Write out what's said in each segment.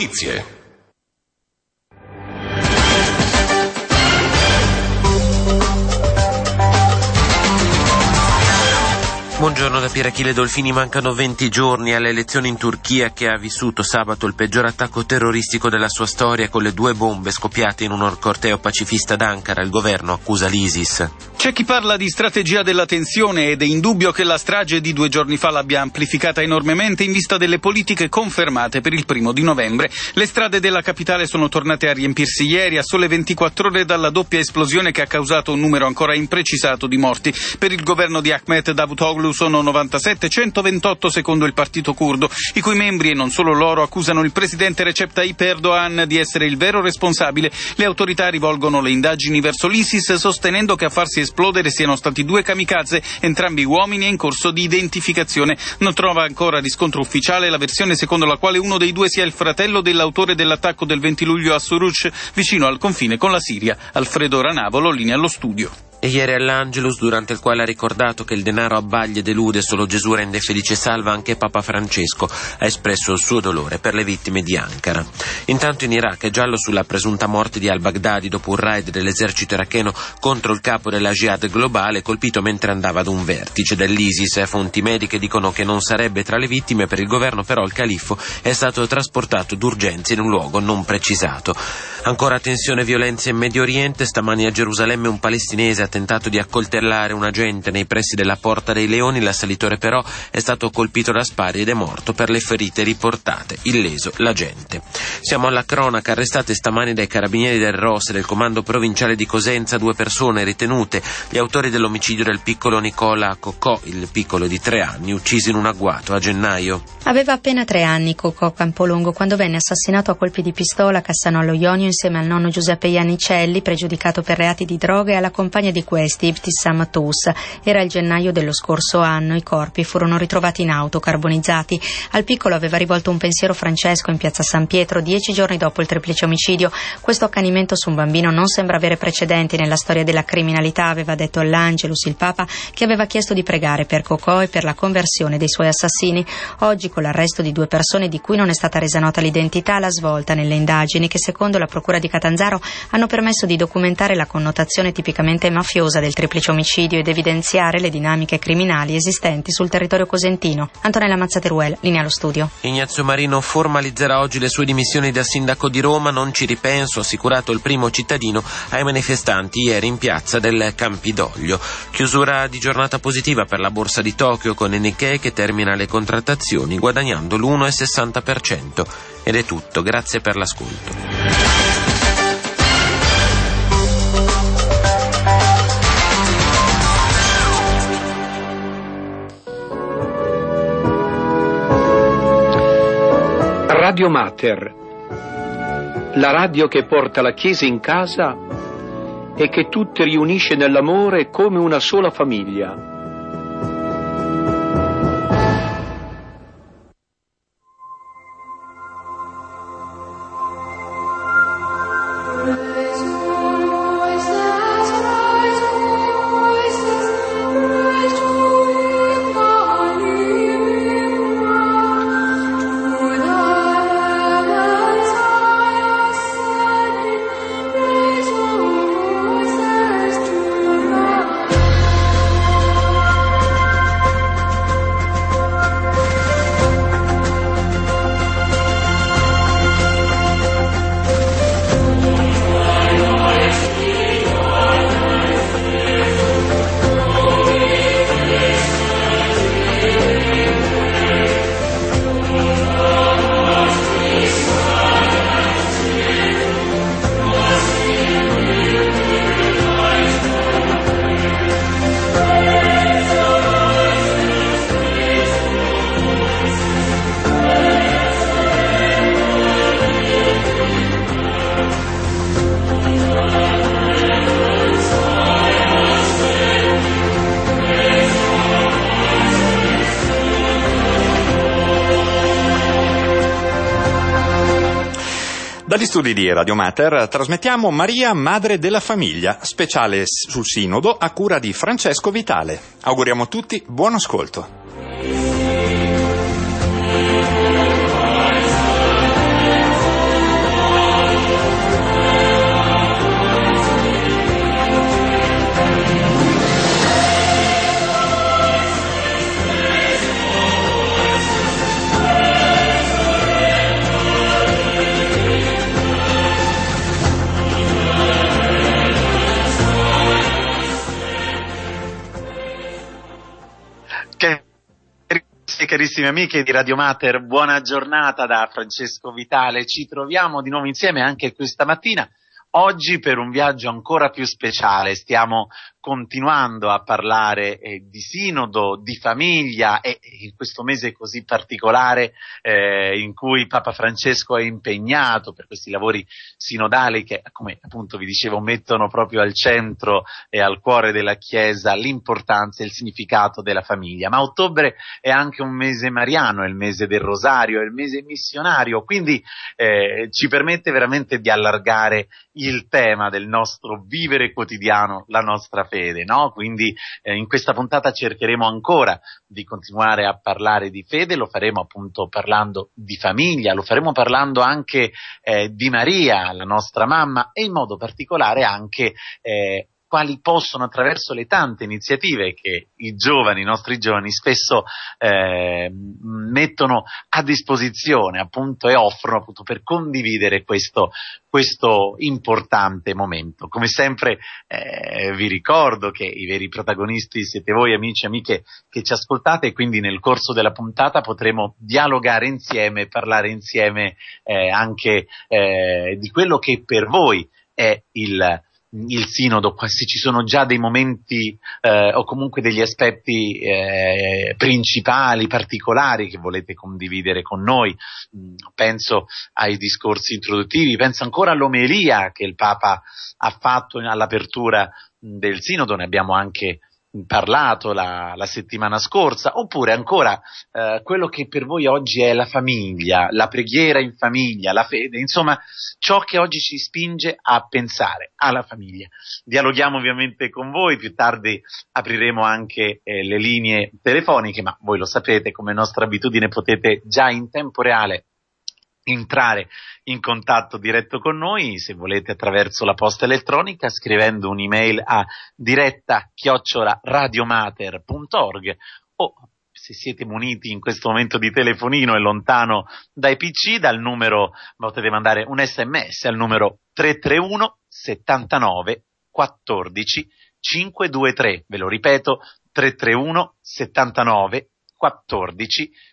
Notizie. Buongiorno da Pirachile Dolfini, mancano 20 giorni alle elezioni in Turchia che ha vissuto sabato il peggior attacco terroristico della sua storia con le due bombe scoppiate in un corteo pacifista d'Ankara. Il governo accusa l'ISIS. C'è chi parla di strategia della tensione ed è indubbio che la strage di due giorni fa l'abbia amplificata enormemente in vista delle politiche confermate per il primo di novembre. Le strade della capitale sono tornate a riempirsi ieri a sole 24 ore dalla doppia esplosione che ha causato un numero ancora imprecisato di morti. Per il governo di Ahmet Davutoglu sono 97, 128 secondo il partito curdo, i cui membri e non solo loro accusano il presidente Recep Tayyip Erdogan di essere il vero responsabile. Le autorità rivolgono le indagini verso l'ISIS sostenendo che a farsi esplodere siano stati due kamikaze, entrambi uomini in corso di identificazione. Non trova ancora riscontro ufficiale la versione secondo la quale uno dei due sia il fratello dell'autore dell'attacco del 20 luglio a Suruc vicino al confine con la Siria. Alfredo Ranavolo, linea allo studio. E ieri all'Angelus, durante il quale ha ricordato che il denaro abbaglia e delude, solo Gesù rende felice e salva, anche Papa Francesco ha espresso il suo dolore per le vittime di Ankara. Intanto in Iraq è giallo sulla presunta morte di al-Baghdadi dopo un raid dell'esercito iracheno contro il capo della Jihad globale colpito mentre andava ad un vertice dell'ISIS. Fonti mediche dicono che non sarebbe tra le vittime, per il governo però il califfo è stato trasportato d'urgenza in un luogo non precisato. Ancora tensione e violenza in Medio Oriente, stamani a Gerusalemme un palestinese ha tentato di accoltellare un agente nei pressi della Porta dei Leoni, l'assalitore però è stato colpito da spari ed è morto per le ferite riportate, illeso l'agente. Siamo alla cronaca, arrestate stamani dai carabinieri del ROS e del comando provinciale di Cosenza due persone ritenute gli autori dell'omicidio del piccolo Nicola Coccò, il piccolo di tre anni, ucciso in un agguato a gennaio. Aveva appena tre anni Coccò Campolongo quando venne assassinato a colpi di pistola a Cassano allo Ionio insieme al nonno Giuseppe Iannicelli, pregiudicato per reati di droga, e alla compagna di questi, Ibtissam Tous. Era il gennaio dello scorso anno, i corpi furono ritrovati in auto, carbonizzati. Al piccolo aveva rivolto un pensiero Francesco in piazza San Pietro, dieci giorni dopo il triplice omicidio. Questo accanimento su un bambino non sembra avere precedenti nella storia della criminalità, aveva detto all'Angelus il Papa, che aveva chiesto di pregare per Cocò e per la conversione dei suoi assassini. Oggi, con l'arresto di due persone di cui non è stata resa nota l'identità, la svolta nelle indagini che, secondo la Procura di Catanzaro, hanno permesso di documentare la connotazione tipicamente mafiosa del triplice omicidio ed evidenziare le dinamiche criminali esistenti sul territorio cosentino. Antonella Mazzateruel, linea allo studio. Ignazio Marino formalizzerà oggi le sue dimissioni da sindaco di Roma. Non ci ripenso, assicurato il primo cittadino ai manifestanti ieri in piazza del Campidoglio. Chiusura di giornata positiva per la borsa di Tokyo con Nikkei che termina le contrattazioni guadagnando l'1,60%. Ed è tutto, grazie per l'ascolto. Radio Mater, la radio che porta la Chiesa in casa e che tutti riunisce nell'amore come una sola famiglia. Dagli studi di Radio Mater trasmettiamo Maria, Madre della Famiglia, speciale sul Sinodo a cura di Francesco Vitale. Auguriamo a tutti buon ascolto. carissime amiche di Radio Mater, buona giornata da Francesco Vitale. Ci troviamo di nuovo insieme anche questa mattina. Oggi per un viaggio ancora più speciale stiamo continuando a parlare eh, di sinodo, di famiglia e in questo mese così particolare eh, in cui Papa Francesco è impegnato per questi lavori sinodali che, come appunto vi dicevo, mettono proprio al centro e al cuore della Chiesa l'importanza e il significato della famiglia. Ma ottobre è anche un mese mariano, è il mese del rosario, è il mese missionario, quindi eh, ci permette veramente di allargare il tema del nostro vivere quotidiano, la nostra fede, no? Quindi eh, in questa puntata cercheremo ancora di continuare a parlare di fede, lo faremo appunto parlando di famiglia, lo faremo parlando anche eh, di Maria, la nostra mamma, e in modo particolare anche eh, quali possono attraverso le tante iniziative che i giovani, i nostri giovani spesso eh, mettono a disposizione appunto e offrono appunto per condividere questo, questo importante momento. Come sempre eh, vi ricordo che i veri protagonisti siete voi amici e amiche che ci ascoltate e quindi nel corso della puntata potremo dialogare insieme, parlare insieme eh, anche eh, di quello che per voi è il il sinodo, se ci sono già dei momenti eh, o comunque degli aspetti eh, principali, particolari che volete condividere con noi. Mm, penso ai discorsi introduttivi, penso ancora all'omelia che il Papa ha fatto all'apertura del sinodo, ne abbiamo anche parlato la, la, settimana scorsa, oppure ancora eh, quello che per voi oggi è la famiglia, la preghiera in famiglia, la fede, insomma ciò che oggi ci spinge a pensare alla famiglia. Dialoghiamo ovviamente con voi, più tardi apriremo anche eh, le linee telefoniche, ma voi lo sapete, come nostra abitudine potete già in tempo reale entrare in contatto diretto con noi, se volete attraverso la posta elettronica, scrivendo un'email a diretta chiocciola radiomater.org o se siete muniti in questo momento di telefonino e lontano dai PC, dal numero, potete mandare un sms al numero 331 79 14 523, ve lo ripeto, 331 79 14 523.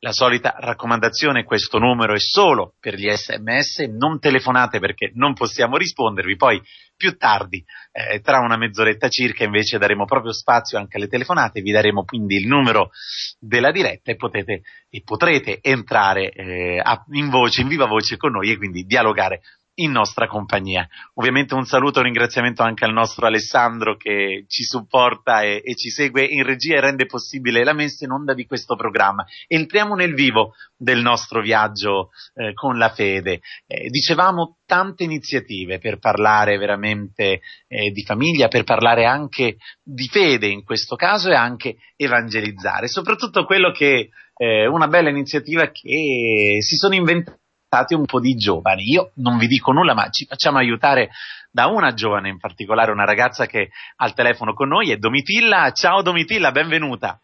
La solita raccomandazione, questo numero è solo per gli sms, non telefonate perché non possiamo rispondervi, poi più tardi, eh, tra una mezz'oretta circa, invece daremo proprio spazio anche alle telefonate, vi daremo quindi il numero della diretta e, potete, e potrete entrare eh, in voce, in viva voce con noi e quindi dialogare in nostra compagnia. Ovviamente un saluto e un ringraziamento anche al nostro Alessandro che ci supporta e, e, ci segue in regia e rende possibile la messa in onda di questo programma. Entriamo nel vivo del nostro viaggio eh, con la fede. Eh, dicevamo tante iniziative per parlare veramente eh, di famiglia, per parlare anche di fede in questo caso e anche evangelizzare, soprattutto quello che eh, una bella iniziativa che si sono inventati stati un po' di giovani. Io non vi dico nulla, ma ci facciamo aiutare da una giovane in particolare, una ragazza che ha al telefono con noi, è Domitilla. Ciao Domitilla, benvenuta.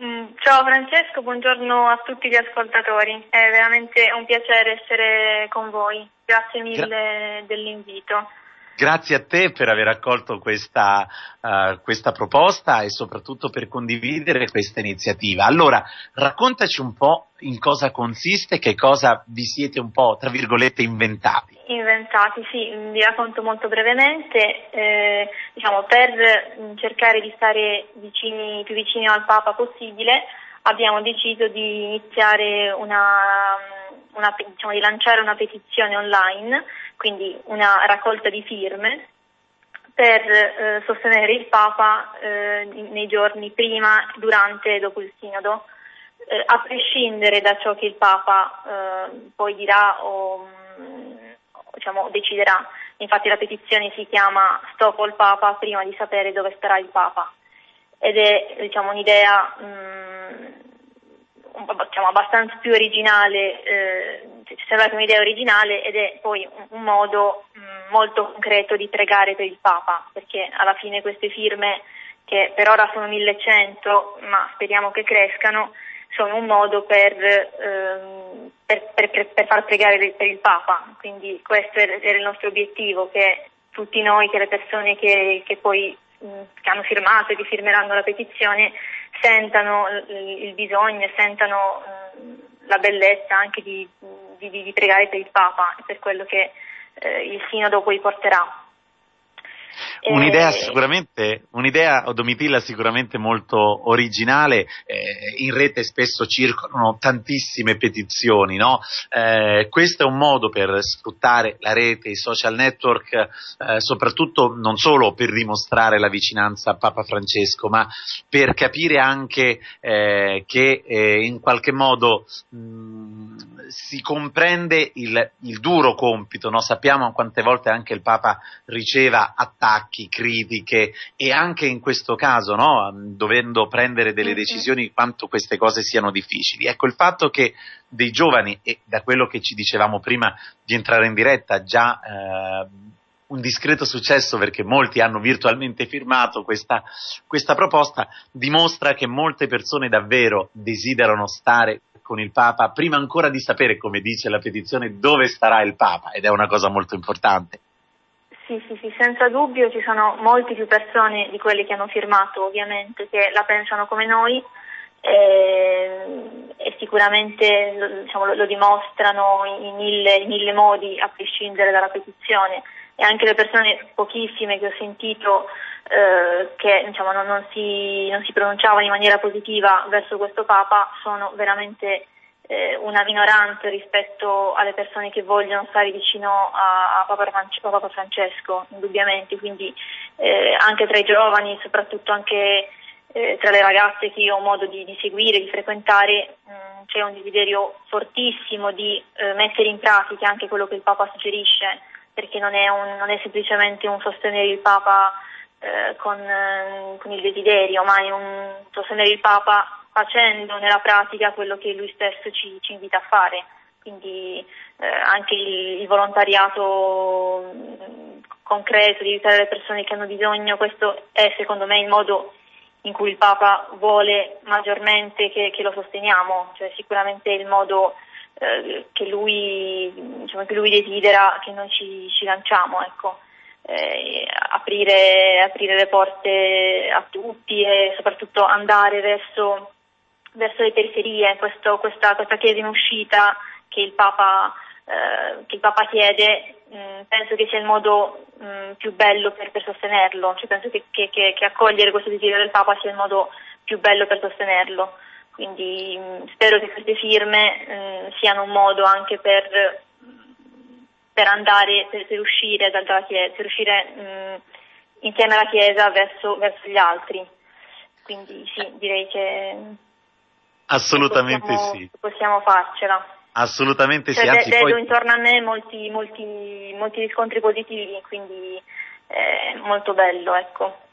Mm, ciao Francesco, buongiorno a tutti gli ascoltatori. È veramente un piacere essere con voi. Grazie mille Gra- dell'invito. Grazie a te per aver accolto questa, uh, questa, proposta e soprattutto per condividere questa iniziativa. Allora, raccontaci un po' in cosa consiste, che cosa vi siete un po', tra virgolette, inventati. Inventati, sì, vi racconto molto brevemente. Eh, diciamo, per cercare di stare vicini, più vicini al Papa possibile, abbiamo deciso di iniziare una, una diciamo, di lanciare una petizione online quindi una raccolta di firme per eh, sostenere il Papa eh, nei giorni prima, durante e dopo il Sinodo, eh, a prescindere da ciò che il Papa eh, poi dirà o mm, diciamo, deciderà. Infatti la petizione si chiama Sto col Papa prima di sapere dove starà il Papa ed è diciamo, un'idea mh, mm, diciamo, abbastanza più originale eh, ci sembra un'idea originale ed è poi un, modo mh, mm, molto concreto di pregare per il Papa, perché alla fine queste firme, che per ora sono 1100, ma speriamo che crescano, sono un modo per, ehm, per, per, per far pregare per il Papa. Quindi questo era il nostro obiettivo, che tutti noi, che le persone che, che poi mm, che hanno firmato e che firmeranno la petizione sentano il bisogno sentano la bellezza anche di, di, di, pregare per il Papa e per quello che eh, il Sinodo poi porterà. Un'idea sicuramente, un'idea Domitilla sicuramente molto originale, eh, in rete spesso circolano tantissime petizioni, no? eh, questo è un modo per sfruttare la rete, i social network, eh, soprattutto non solo per dimostrare la vicinanza a Papa Francesco, ma per capire anche eh, che eh, in qualche modo mh, si comprende il, il duro compito, no? sappiamo quante volte anche il Papa riceva attacchi, critiche e anche in questo caso, no? dovendo prendere delle decisioni, quanto queste cose siano difficili. Ecco, il fatto che dei giovani, e da quello che ci dicevamo prima di entrare in diretta, già eh, un discreto successo perché molti hanno virtualmente firmato questa, questa, proposta, dimostra che molte persone davvero desiderano stare con il Papa prima ancora di sapere, come dice la petizione, dove starà il Papa ed è una cosa molto importante. Sì, sì, sì, senza dubbio ci sono molte più persone di quelle che hanno firmato, ovviamente, che la pensano come noi e, e sicuramente diciamo, lo, lo, dimostrano in mille, in mille modi a prescindere dalla petizione. E anche le persone pochissime che ho sentito eh, che diciamo, non, non, si, non, si, pronunciavano in maniera positiva verso questo Papa sono veramente eh, una minoranza rispetto alle persone che vogliono stare vicino a, a, Papa, Francesco, indubbiamente, quindi eh, anche tra i giovani, soprattutto anche eh, tra le ragazze che io ho modo di, di seguire, di frequentare, mh, mm, c'è un desiderio fortissimo di eh, mettere in pratica anche quello che il Papa suggerisce perché non è, un, non è semplicemente un sostenere il Papa eh, con, eh, con, il desiderio, ma è un sostenere il Papa facendo nella pratica quello che lui stesso ci, ci invita a fare. Quindi eh, anche il, il volontariato mm, concreto di aiutare le persone che hanno bisogno, questo è secondo me il modo in cui il Papa vuole maggiormente che, che lo sosteniamo, cioè sicuramente il modo eh, che, lui, diciamo, che, lui, desidera che noi ci, ci lanciamo, ecco. Eh, aprire, aprire, le porte a tutti e soprattutto andare verso, verso le periferie, questo, questa, questa, chiesa in uscita che il Papa, eh, che il Papa chiede, mh, mm, penso che sia il modo mh, mm, più bello per, per sostenerlo, cioè penso che, che, che accogliere questo desiderio del Papa sia il modo più bello per sostenerlo. Quindi mm, spero che queste firme siano un modo anche per, per andare, per, per, uscire dalla Chiesa, per uscire mh, mm, insieme alla Chiesa verso, verso, gli altri. Quindi sì, direi che assolutamente possiamo, sì. Possiamo farcela. Assolutamente cioè, sì. Anzi, vedo poi... intorno a me molti, molti, molti riscontri positivi, quindi è molto bello, ecco.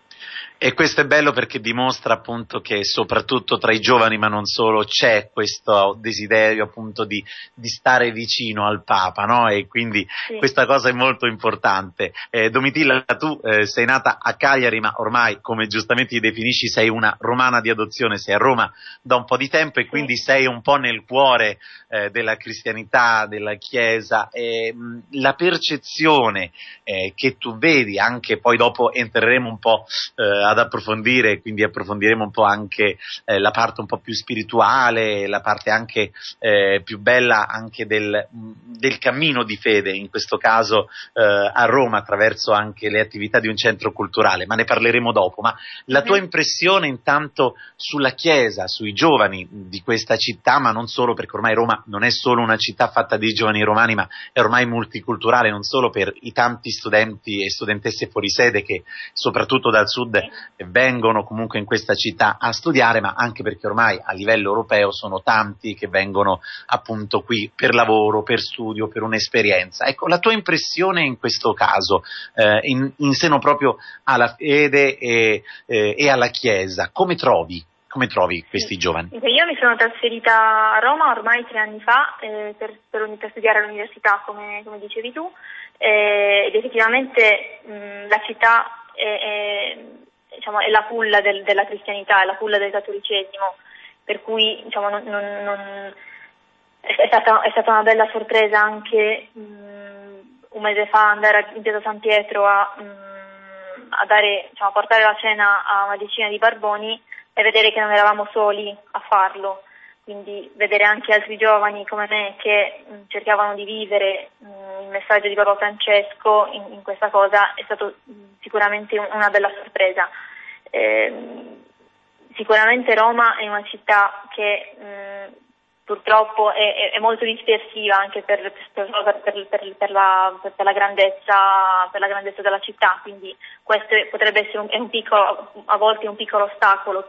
E questo è bello perché dimostra appunto che soprattutto tra i giovani, ma non solo, c'è questo desiderio appunto di, di stare vicino al Papa, no? E quindi sì. questa cosa è molto importante. Eh, Domitilla, tu eh, sei nata a Cagliari, ma ormai, come giustamente ti definisci, sei una romana di adozione, sei a Roma da un po' di tempo e quindi sei un po' nel cuore eh, della cristianità, della Chiesa. Mh, la percezione eh, che tu vedi, anche poi dopo entreremo un po' eh, ad approfondire, quindi approfondiremo un po' anche eh, la parte un po' più spirituale, la parte anche eh, più bella anche del, del, cammino di fede, in questo caso eh, a Roma attraverso anche le attività di un centro culturale, ma ne parleremo dopo. Ma la tua impressione intanto sulla Chiesa, sui giovani di questa città, ma non solo perché ormai Roma non è solo una città fatta di giovani romani, ma è ormai multiculturale, non solo per i tanti studenti e studentesse fuori sede che soprattutto dal sud vengono comunque in questa città a studiare, ma anche perché ormai a livello europeo sono tanti che vengono appunto qui per lavoro, per studio, per un'esperienza. Ecco, la tua impressione in questo caso, eh, in, in, seno proprio alla fede e, eh, e alla Chiesa, come trovi? Come trovi questi giovani? Io mi sono trasferita a Roma ormai tre anni fa eh, per, per, per, studiare all'università, come, come dicevi tu, eh, ed effettivamente mh, la città è, è, diciamo, è la culla del, della cristianità, è la culla del cattolicesimo, per cui diciamo, non, non, non, è, stata, è, stata, una bella sorpresa anche mh, un mese fa andare in Piazza San Pietro a, mh, a, dare, diciamo, a portare la cena a una decina di barboni e vedere che non eravamo soli a farlo, quindi vedere anche altri giovani come me che mh, cercavano di vivere mh, il messaggio di Papa Francesco in, in questa cosa è stato mh, sicuramente una bella sorpresa. Eh, sicuramente Roma è una città che purtroppo è, è, molto dispersiva anche per, per, per, per la, la grandezza, la grandezza, della città, quindi questo potrebbe essere un, un piccolo, a volte un piccolo ostacolo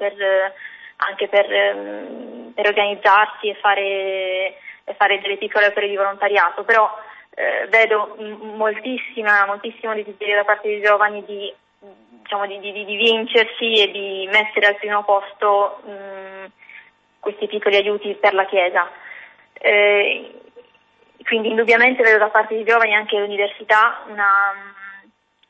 anche per, organizzarsi e fare, e fare, delle piccole opere di volontariato, però eh, vedo moltissimo desiderio da parte dei giovani di, diciamo, di, di, di vincersi e di mettere al primo posto mh, questi piccoli aiuti per la Chiesa. Eh, quindi indubbiamente vedo da parte dei giovani anche all'università una,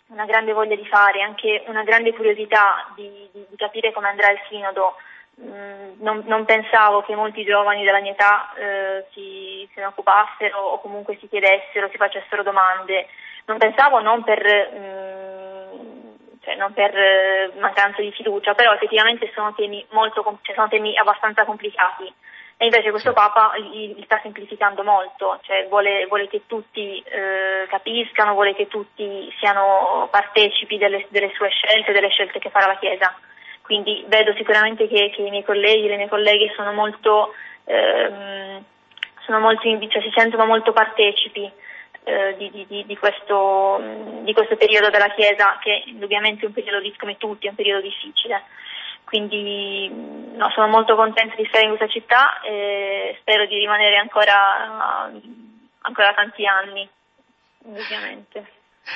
una, grande voglia di fare, anche una grande curiosità di, di, di capire come andrà il sinodo. Mm, non, non, pensavo che molti giovani della mia età eh, si, se ne occupassero o comunque si chiedessero, si facessero domande. Non pensavo non per mm, cioè non per eh, mancanza di fiducia, però effettivamente sono temi, molto, cioè sono temi abbastanza complicati e invece questo Papa li, li sta semplificando molto, cioè vuole, vuole che tutti eh, capiscano, vuole che tutti siano partecipi delle, delle, sue scelte, delle scelte che farà la Chiesa. Quindi vedo sicuramente che, che i miei colleghi, le mie colleghe sono molto, ehm, sono molto cioè si sentono molto partecipi eh, di, di, di, questo, di, questo, periodo della Chiesa, che indubbiamente è un periodo, come tutti, è un periodo difficile. Quindi no, sono molto contenta di stare in questa città e spero di rimanere ancora, ancora tanti anni, ovviamente.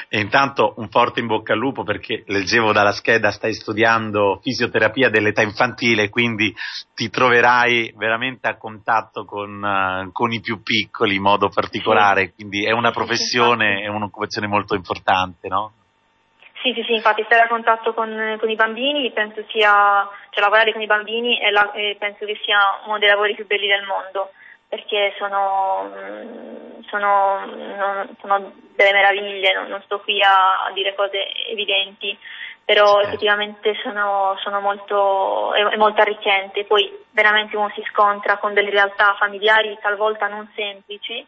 E intanto un forte in bocca al lupo perché leggevo dalla scheda stai studiando fisioterapia dell'età infantile, quindi ti troverai veramente a contatto con, uh, con i più piccoli in modo particolare, quindi è una professione, è un'occupazione molto importante, no? Sì, sì, sì, infatti stare a contatto con, con i bambini, penso sia, cioè lavorare con i bambini è la, eh, penso che sia uno dei lavori più belli del mondo perché sono, sono, sono delle meraviglie, non, non, sto qui a, dire cose evidenti, però certo. effettivamente sono, sono molto, è, è, molto arricchente, poi veramente uno si scontra con delle realtà familiari talvolta non semplici,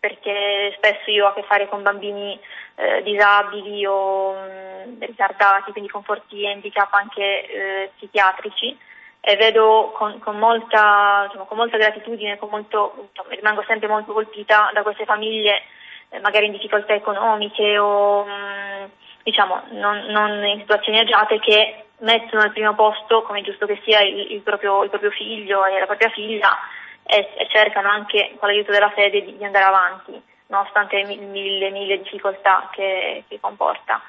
perché spesso io ho a che fare con bambini eh, disabili o mh, ritardati, quindi con forti handicap anche eh, psichiatrici e vedo con, con, molta, diciamo, con molta, gratitudine, con molto, diciamo, rimango sempre molto colpita da queste famiglie eh, magari in difficoltà economiche o mh, mm, diciamo, non, non, in situazioni agiate che mettono al primo posto, come è giusto che sia, il, il, proprio, il proprio, figlio e la propria figlia e, e cercano anche con l'aiuto della fede di, di andare avanti, nonostante le mille, mille difficoltà che, che comporta.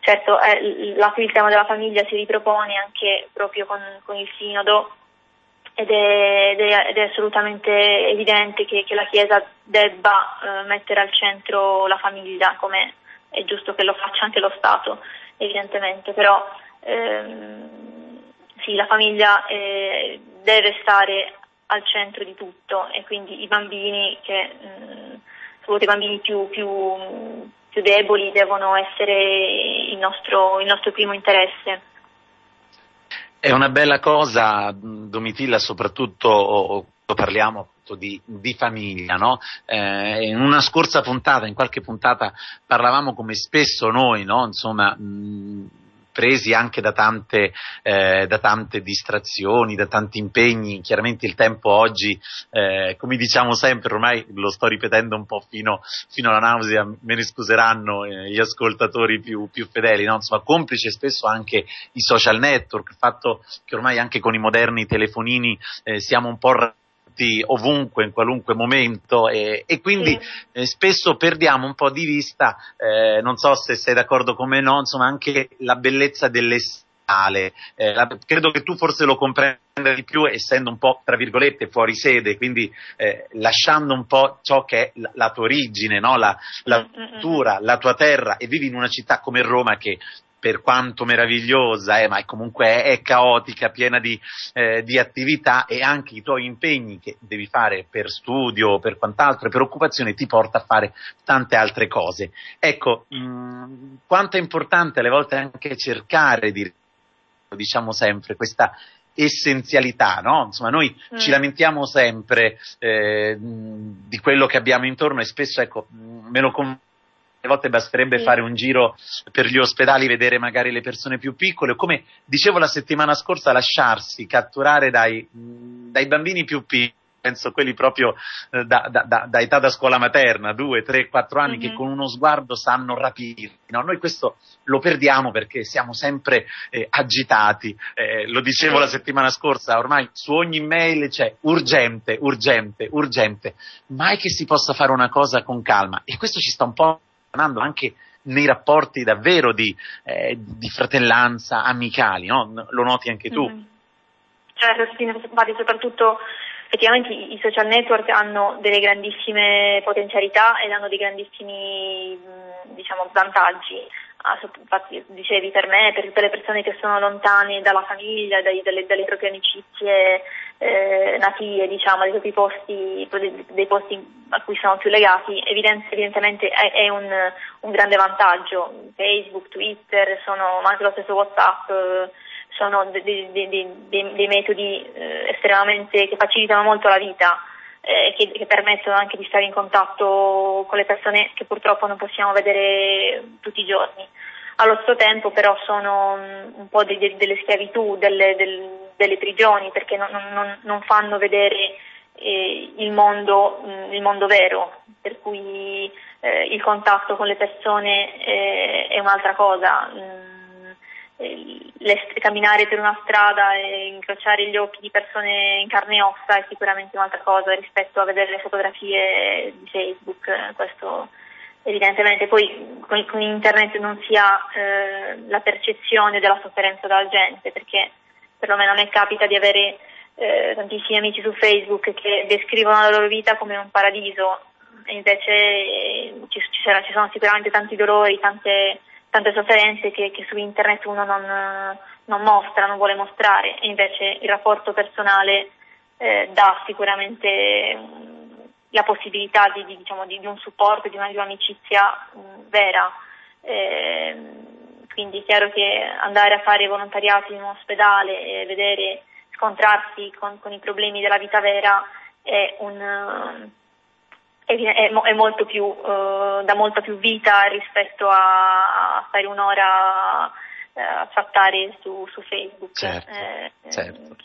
Certo, eh, la, il tema della famiglia si ripropone anche proprio con, con il Sinodo ed è, ed, è, ed è, assolutamente evidente che, che la Chiesa debba eh, mettere al centro la famiglia, come è giusto che lo faccia anche lo Stato, evidentemente, però ehm, sì, la famiglia eh, deve stare al centro di tutto e quindi i bambini, che, mh, soprattutto i bambini più, più più deboli devono essere il nostro, il nostro primo interesse. È una bella cosa, Domitilla, soprattutto parliamo di, di, famiglia, no? eh, in una scorsa puntata, in qualche puntata parlavamo come spesso noi, no? Insomma, mh, presi anche da tante, eh, da tante, distrazioni, da tanti impegni. Chiaramente il tempo oggi, eh, come diciamo sempre, ormai lo sto ripetendo un po' fino, fino alla nausea, me ne scuseranno eh, gli ascoltatori più, più fedeli, no? insomma, complice spesso anche i social network, il fatto che ormai anche con i moderni telefonini eh, siamo un po' tutti ovunque, in qualunque momento e, e quindi sì. eh, spesso perdiamo un po' di vista, eh, non so se sei d'accordo con me, no, insomma anche la bellezza dell'essere eh, la, credo che tu forse lo comprenda di più essendo un po' tra virgolette fuori sede, quindi eh, lasciando un po' ciò che è la, la tua origine, no? la, la cultura, la tua terra e vivi in una città come Roma che per quanto meravigliosa, eh, ma è comunque è, è caotica, piena di, eh, di, attività e anche i tuoi impegni che devi fare per studio, per quant'altro, per occupazione ti porta a fare tante altre cose. Ecco, mh, quanto è importante alle volte anche cercare di, diciamo sempre, questa essenzialità, no? Insomma, noi mm. ci lamentiamo sempre eh, di quello che abbiamo intorno e spesso, ecco, me lo confermo a volte basterebbe sì. fare un giro per gli ospedali, vedere magari le persone più piccole, o come dicevo la settimana scorsa, lasciarsi catturare dai, dai bambini più piccoli penso quelli proprio eh, da, da, da, da, età da scuola materna, due, tre, quattro anni, mm-hmm. che mhm. con uno sguardo sanno rapire. No? Noi questo lo perdiamo perché siamo sempre eh, agitati. Eh, lo dicevo la settimana scorsa, ormai su ogni mail c'è urgente, urgente, urgente. Mai che si possa fare una cosa con calma. E questo ci sta un po' anche nei rapporti davvero di, eh, di fratellanza amicali, no? Lo noti anche tu? Mm-hmm. Certo, sì, infatti soprattutto effettivamente i social network hanno delle grandissime potenzialità ed hanno dei grandissimi diciamo, vantaggi. Ah, infatti dicevi per me, per tutte le persone che sono lontane dalla famiglia, dai, dalle, dalle, proprie amicizie eh, natie, diciamo, dei propri posti, dei posti a cui sono più legati, evidentemente è, è un, un, grande vantaggio. Facebook, Twitter, sono, ma anche lo stesso WhatsApp. Eh, sono dei, dei, dei, metodi eh, estremamente che facilitano molto la vita eh, che, che, permettono anche di stare in contatto con le persone che purtroppo non possiamo vedere tutti i giorni. Allo stesso tempo però sono un po' de, de, delle schiavitù, delle, del, delle prigioni perché non, non, non fanno vedere eh, il, mondo, mh, il, mondo, vero, per cui eh, il contatto con le persone eh, è un'altra cosa. Camminare per una strada e incrociare gli occhi di persone in carne e ossa è sicuramente un'altra cosa rispetto a vedere le fotografie di Facebook, questo evidentemente. Poi con, con internet non si ha eh, la percezione della sofferenza della gente perché perlomeno a me capita di avere eh, tantissimi amici su Facebook che descrivono la loro vita come un paradiso e invece eh, ci, ci, ci sono sicuramente tanti dolori, tante tante sofferenze che, che su internet uno non, non, mostra, non vuole mostrare e invece il rapporto personale eh, dà sicuramente la possibilità di, di, diciamo, di, di, un supporto, di, una, un'amicizia mh, vera. Eh, quindi è chiaro che andare a fare volontariato in un ospedale e vedere, scontrarsi con, con i problemi della vita vera è un è, molto più, uh, dà molta più vita rispetto a, a stare un'ora uh, a chattare su, su Facebook. Certo, eh, certo.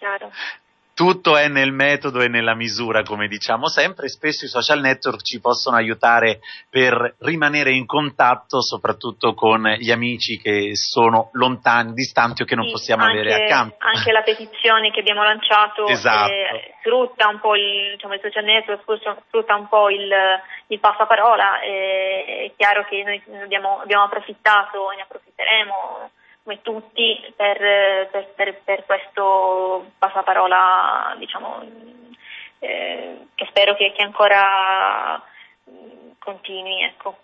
Tutto è nel metodo e nella misura, come diciamo sempre, spesso i social network ci possono aiutare per rimanere in contatto soprattutto con gli amici che sono lontani, distanti o che non sì, possiamo anche, avere accanto. Anche la petizione che abbiamo lanciato esatto. eh, sfrutta un po' il, diciamo, il social network, sfrutta un po' il, il passaparola, eh, è chiaro che noi abbiamo, abbiamo approfittato e ne approfitteremo come tutti per, per, per, per questo passaparola diciamo, eh, che spero che, che ancora continui. Ecco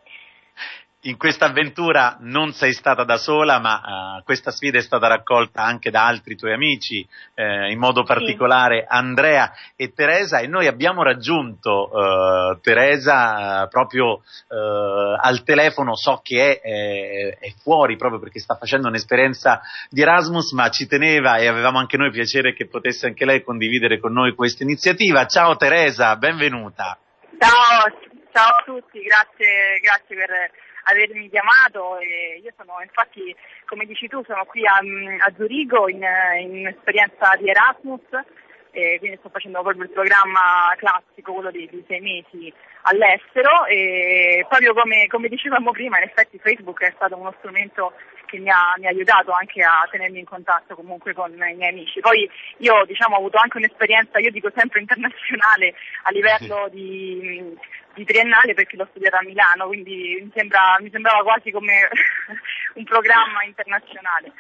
in questa avventura non sei stata da sola, ma uh, questa sfida è stata raccolta anche da altri tuoi amici, eh, in modo particolare sì. Andrea e Teresa, e noi abbiamo raggiunto uh, Teresa uh, proprio al telefono, so che è, è, è, fuori proprio perché sta facendo un'esperienza di Erasmus, ma ci teneva e avevamo anche noi piacere che potesse anche lei condividere con noi questa iniziativa. Ciao Teresa, benvenuta. Ciao, ciao a tutti, grazie, grazie per avermi chiamato e io sono infatti come dici tu sono qui a, a Zurigo in, in esperienza di Erasmus e quindi sto facendo proprio il programma classico, quello di, di sei mesi all'estero e proprio come, come, dicevamo prima in effetti Facebook è stato uno strumento che mi ha, mi ha, aiutato anche a tenermi in contatto comunque con i miei amici. Poi io diciamo ho avuto anche un'esperienza, io dico sempre internazionale a livello di di triennale perché l'ho studiata a Milano, quindi mi, sembra, mi sembrava quasi come un programma internazionale.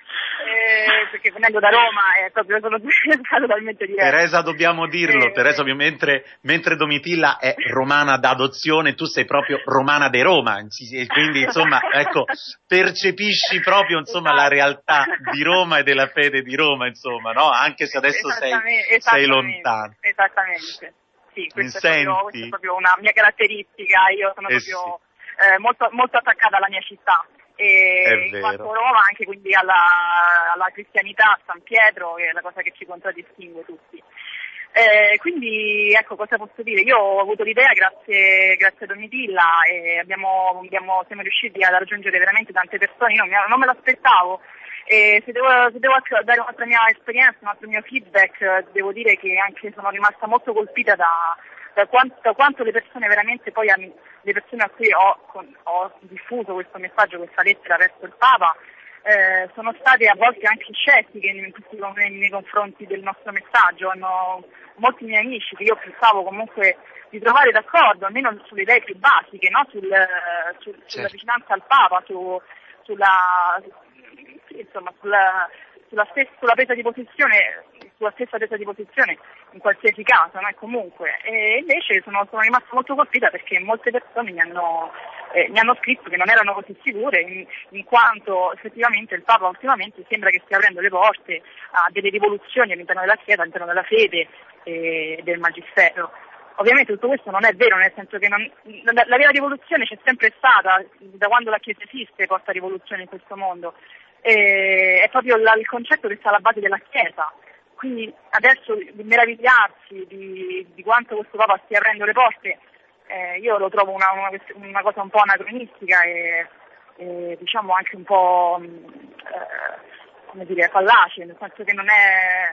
Eh, perché venendo da Roma è proprio sono totalmente diverso. Teresa, dobbiamo dirlo, eh, Teresa, mentre, mentre, Domitilla è romana d'adozione, tu sei proprio romana de Roma, quindi insomma, ecco, percepisci proprio insomma, la realtà di Roma e della fede di Roma, insomma, no? Anche se adesso sei, sei lontano. Esattamente sì, questa è, proprio, questa è, proprio, una mia caratteristica, io sono eh proprio sì. eh, molto, molto, attaccata alla mia città. E in quanto Roma anche quindi alla, alla cristianità, a San Pietro, che è la cosa che ci contraddistingue tutti. Eh, quindi ecco cosa posso dire, io ho avuto l'idea grazie, grazie a Domitilla e abbiamo, abbiamo, siamo riusciti ad raggiungere veramente tante persone, io non me l'aspettavo e se devo, se devo dare un'altra mia esperienza, un altro mio feedback, devo dire che anche sono rimasta molto colpita da, da, quanto, da quanto, le persone veramente poi, le persone a cui ho, ho diffuso questo messaggio, questa lettera verso il Papa, eh, sono state a volte anche scettiche nei, nei, nei confronti del nostro messaggio. Hanno, molti miei amici che io pensavo comunque di trovare d'accordo, almeno sulle idee più basiche, no? Sul, sul, sulla certo. vicinanza al Papa, su, sulla, insomma, sulla, sulla, stessa, sulla presa di posizione, sulla stessa presa di posizione in qualsiasi caso, no? comunque. E invece sono, sono rimasta molto colpita perché molte persone mi hanno, eh, mi hanno scritto che non erano così sicure, in, in, quanto effettivamente il Papa ultimamente sembra che stia aprendo le porte a delle rivoluzioni all'interno della Chiesa, all'interno della fede e del Magistero. Ovviamente tutto questo non è vero, nel senso che non, la, la, vera rivoluzione c'è sempre stata, da quando la Chiesa esiste porta rivoluzione in questo mondo, e, è proprio la, il concetto che sta alla base della Chiesa. Quindi adesso meravigliarsi di, di quanto questo Papa stia aprendo le porte, eh, io lo trovo una, una, una, cosa un po' anacronistica e, e diciamo anche un po' eh, come dire, fallace, nel senso che non è,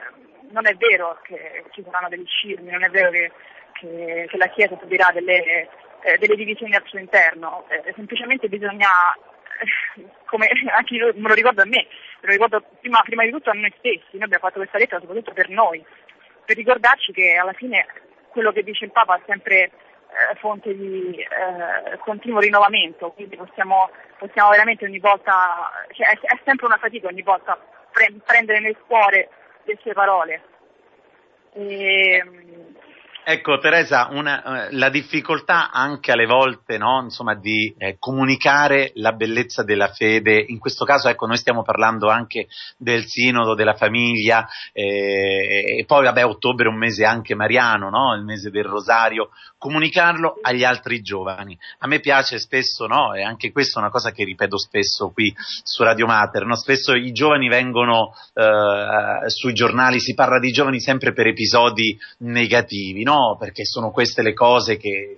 non è vero che ci saranno degli scismi, non è vero che, che, che la Chiesa subirà delle, eh, delle, divisioni al suo interno, eh, semplicemente bisogna, eh, come anche io me lo ricordo a me, me lo ricordo prima, prima di tutto a noi stessi, noi abbiamo fatto questa lettera soprattutto per noi, per ricordarci che alla fine quello che dice il Papa è sempre eh, fonte di eh, continuo rinnovamento, quindi possiamo, possiamo, veramente ogni volta, cioè è, è, sempre una fatica ogni volta pre- prendere nel cuore le sue parole. E, Ecco Teresa, una, eh, la difficoltà anche alle volte no, insomma, di eh, comunicare la bellezza della fede, in questo caso ecco, noi stiamo parlando anche del sinodo, della famiglia eh, e poi vabbè ottobre è un mese anche mariano, no, il mese del rosario, comunicarlo agli altri giovani. A me piace spesso, no, e anche questa è una cosa che ripeto spesso qui su Radio Mater, no? spesso i giovani vengono eh, sui giornali, si parla di giovani sempre per episodi negativi, no? perché sono queste le cose che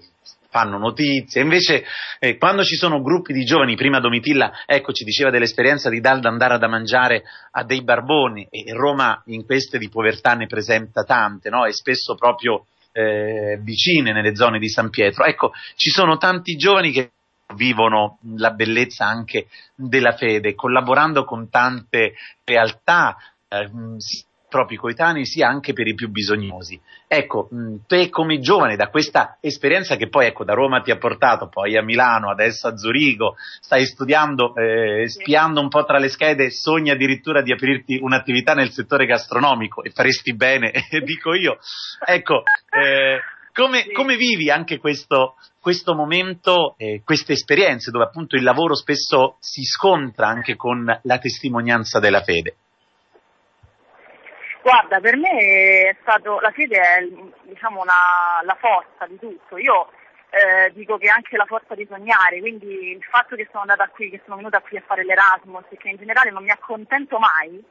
fanno notizie. Invece, eh, quando ci sono gruppi di giovani, prima Domitilla, ecco, ci diceva dell'esperienza di Dalda andare da mangiare a dei barboni, e Roma in queste di povertà ne presenta tante, no? E spesso proprio eh, vicine nelle zone di San Pietro. Ecco, ci sono tanti giovani che vivono la bellezza anche della fede, collaborando con tante realtà, eh, propri coetanei sia anche per i più bisognosi. Ecco, te come giovane da questa esperienza che poi ecco, da Roma ti ha portato, poi a Milano, adesso a Zurigo, stai studiando, eh, spiando un po' tra le schede, sogni addirittura di aprirti un'attività nel settore gastronomico e faresti bene, dico io. Ecco, eh, come, come, vivi anche questo, questo momento, eh, queste esperienze dove appunto il lavoro spesso si scontra anche con la testimonianza della fede? Guarda, per me è stato, la fede è diciamo, una, la forza di tutto. Io eh, dico che è anche la forza di sognare, quindi il fatto che sono andata qui, che sono venuta qui a fare l'Erasmus e che in generale non mi accontento mai,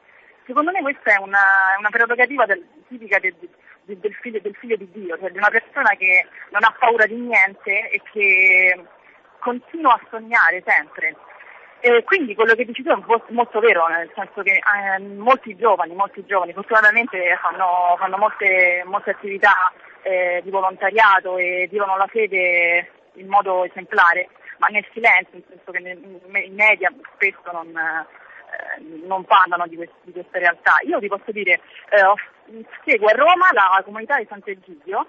secondo me questa è una, una prerogativa del, tipica del, del, del, figlio, del figlio di Dio, cioè di una persona che non ha paura di niente e che continua a sognare sempre. E quindi quello che dici tu è molto vero, nel senso che eh, molti giovani, molti giovani fortunatamente fanno, fanno molte, molte, attività eh, di volontariato e vivono la fede in modo esemplare, ma nel silenzio, nel senso che i media spesso non, eh, non parlano di, quest- di, queste realtà. Io vi posso dire, eh, seguo a Roma la comunità di Sant'Egidio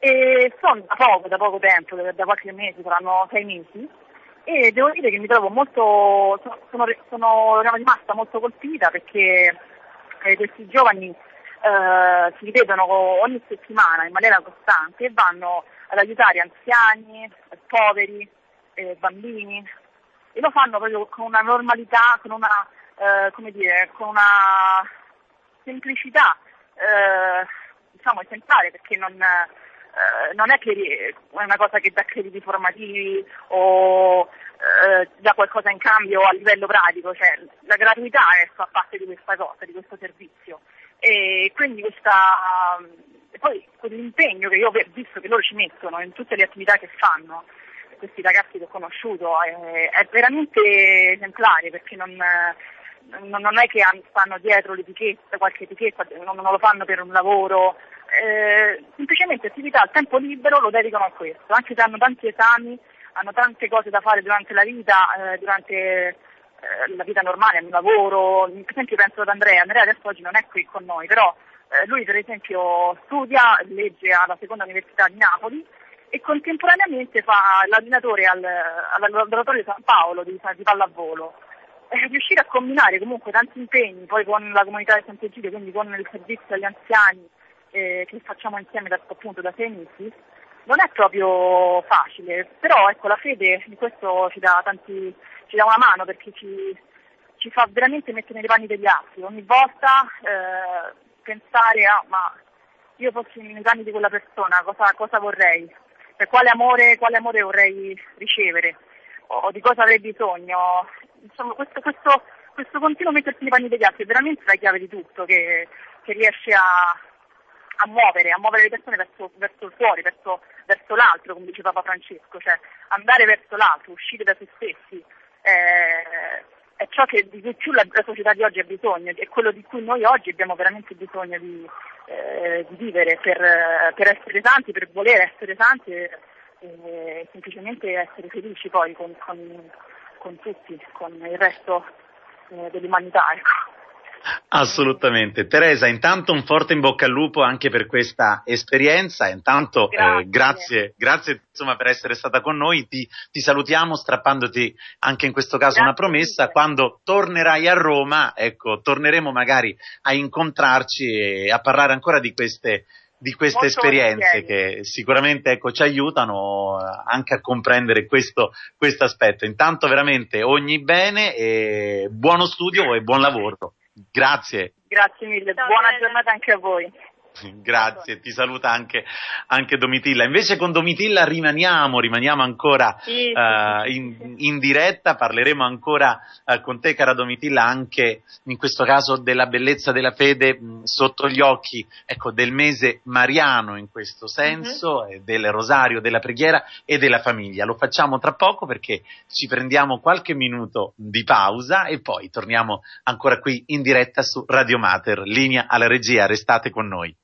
e sono da poco, da poco tempo, da qualche mese, saranno sei mesi, e devo dire che mi trovo molto, sono, sono rimasta molto colpita perché eh, questi giovani eh, si ripetono ogni settimana in maniera costante e vanno ad aiutare anziani, poveri, eh, bambini e lo fanno proprio con una normalità, con una, eh, come dire, con una semplicità eh, diciamo esemplare perché non eh, non è che è una cosa che dà crediti formativi o eh, dà qualcosa in cambio a livello pratico, cioè la gratuità è, fa parte di questa cosa, di questo servizio. E quindi questa, e poi quell'impegno che io ho visto che loro ci mettono in tutte le attività che fanno, questi ragazzi che ho conosciuto, è, è veramente esemplare perché non, non, è che stanno dietro l'etichetta, qualche etichetta, non, non lo fanno per un lavoro, eh, semplicemente attività al tempo libero lo dedicano a questo, anche se hanno tanti esami, hanno tante cose da fare durante la vita, eh, durante eh, la vita normale, hanno lavoro, per esempio penso ad Andrea, Andrea adesso oggi non è qui con noi, però eh, lui per esempio studia, legge alla seconda università di Napoli e contemporaneamente fa l'allenatore al, al laboratorio di San Paolo di, di pallavolo. Riuscire a combinare comunque tanti impegni poi con la comunità di Sant'Egidio, quindi con il servizio agli anziani eh, che facciamo insieme da, appunto da sei mesi, non è proprio facile, però ecco la fede di questo ci dà, tanti, ci dà una mano perché ci, ci, fa veramente mettere nei panni degli altri, ogni volta eh, pensare a ma io fossi nei panni di quella persona, cosa, cosa vorrei, cioè, quale, amore, quale amore vorrei ricevere? O di cosa avrei bisogno. Insomma, questo, questo, questo continuo mettersi nei panni degli altri è veramente la chiave di tutto che, che riesce a, a muovere, a muovere le persone verso, verso il fuori, verso, verso, l'altro, come dice Papa Francesco, cioè andare verso l'altro, uscire da se stessi, eh, è ciò che, di cui più la, la, società di oggi ha bisogno, è quello di cui noi oggi abbiamo veramente bisogno di, eh, di vivere per, per, essere santi, per voler essere santi e, e semplicemente essere felici poi con, con, con tutti, con il resto eh, dell'umanità. Ecco. Assolutamente. Teresa, intanto un forte in bocca al lupo anche per questa esperienza. Intanto grazie, eh, grazie, grazie insomma, per essere stata con noi. Ti, ti, salutiamo strappandoti anche in questo caso grazie una promessa. Quando tornerai a Roma, ecco, torneremo magari a incontrarci e a parlare ancora di queste di queste Molto esperienze che sicuramente ecco, ci aiutano anche a comprendere questo, questo aspetto. Intanto veramente ogni bene e buono studio e buon lavoro. Grazie. Grazie mille, Ciao, buona bene. giornata anche a voi. Grazie, ti saluta anche, anche, Domitilla. Invece con Domitilla rimaniamo, rimaniamo ancora sì, uh, in, in, diretta, parleremo ancora uh, con te cara Domitilla anche in questo caso della bellezza della fede mh, sotto gli occhi ecco, del mese mariano in questo senso, uh-huh. del rosario, della preghiera e della famiglia. Lo facciamo tra poco perché ci prendiamo qualche minuto di pausa e poi torniamo ancora qui in diretta su Radio Mater, linea alla regia, restate con noi.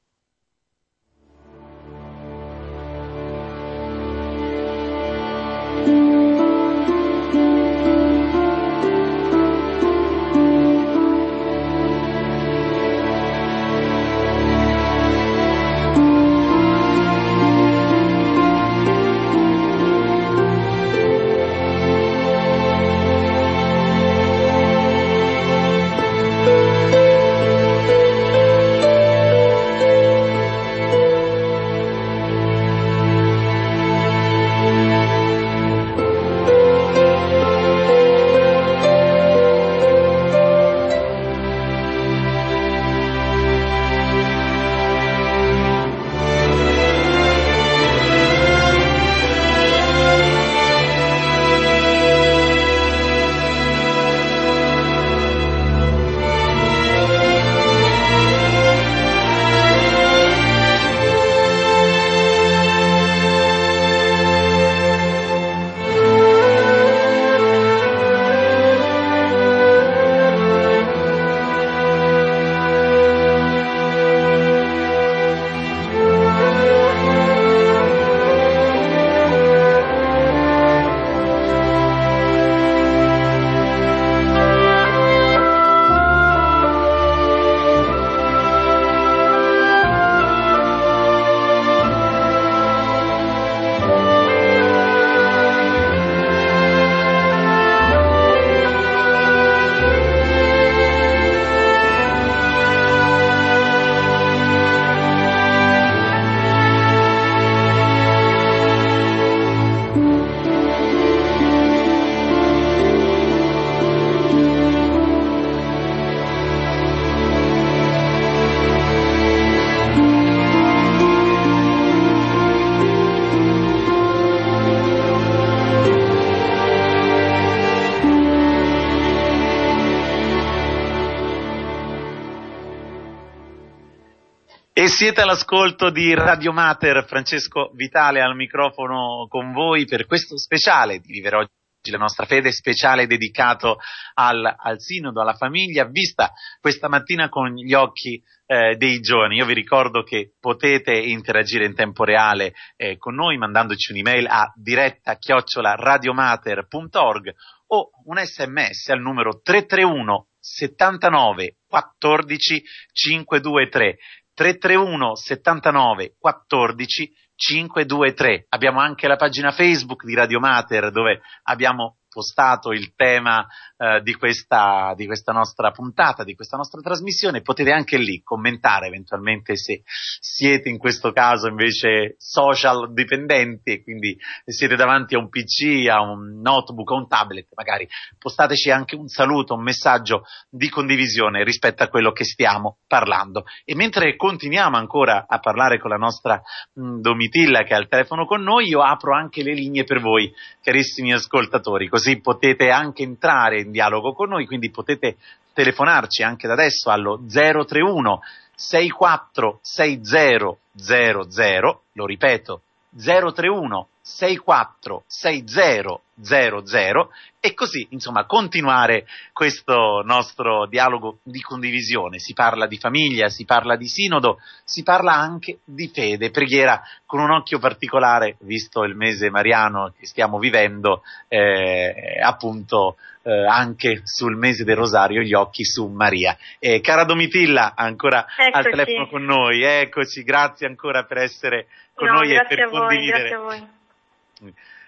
Siete all'ascolto di Radio Mater, Francesco Vitale al microfono con voi per questo speciale di Vivere Oggi la nostra fede speciale dedicato al, al, sinodo, alla famiglia, vista questa mattina con gli occhi eh, dei giovani. Io vi ricordo che potete interagire in tempo reale eh, con noi mandandoci un'email a diretta chiocciola radiomater.org o un sms al numero 331 79 14 523 331 79 14 523. Abbiamo anche la pagina Facebook di Radio Mater dove abbiamo postato il tema eh, di, questa, di, questa, nostra puntata, di questa nostra trasmissione, potete anche lì commentare eventualmente se siete in questo caso invece social dipendenti e quindi siete davanti a un PC, a un notebook, a un tablet, magari postateci anche un saluto, un messaggio di condivisione rispetto a quello che stiamo parlando. E mentre continuiamo ancora a parlare con la nostra mh, Domitilla che è al telefono con noi, io apro anche le linee per voi, carissimi ascoltatori così potete anche entrare in dialogo con noi, quindi potete telefonarci anche da adesso allo 031 646000, lo ripeto, 031 646000 e così insomma continuare questo nostro dialogo di condivisione. Si parla di famiglia, si parla di sinodo, si parla anche di fede, preghiera con un occhio particolare, visto il mese mariano che stiamo vivendo, eh, appunto eh, anche sul mese del rosario, gli occhi su Maria. Eh, cara Domitilla, ancora eccoci. al telefono con noi, eccoci, grazie ancora per essere con no, noi e per voi, condividere.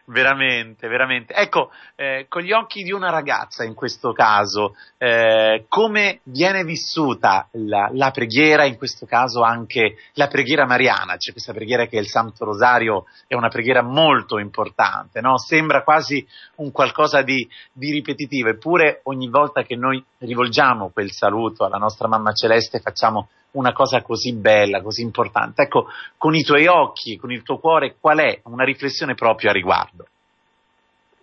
Veramente, veramente. Ecco, eh, con gli occhi di una ragazza in questo caso, eh, come viene vissuta la, la, preghiera, in questo caso anche la preghiera mariana? C'è questa preghiera che è il Santo Rosario, è una preghiera molto importante, no? Sembra quasi un qualcosa di, di ripetitivo, eppure ogni volta che noi rivolgiamo quel saluto alla nostra Mamma Celeste facciamo una cosa così bella, così importante. Ecco, con i tuoi occhi, con il tuo cuore, qual è una riflessione proprio a riguardo?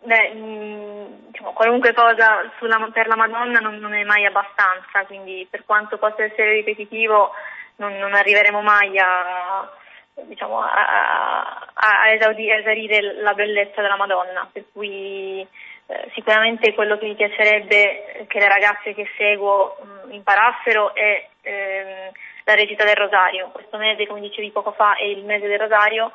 Beh, mm, diciamo, qualunque cosa sulla, per la Madonna non, non, è mai abbastanza, quindi per quanto possa essere ripetitivo non, non arriveremo mai a, diciamo, a, a esaurire la bellezza della Madonna, per cui eh, sicuramente quello che mi piacerebbe che le ragazze che seguo mh, imparassero è ehm, la recita del rosario. Questo mese, come dicevi poco fa, è il mese del rosario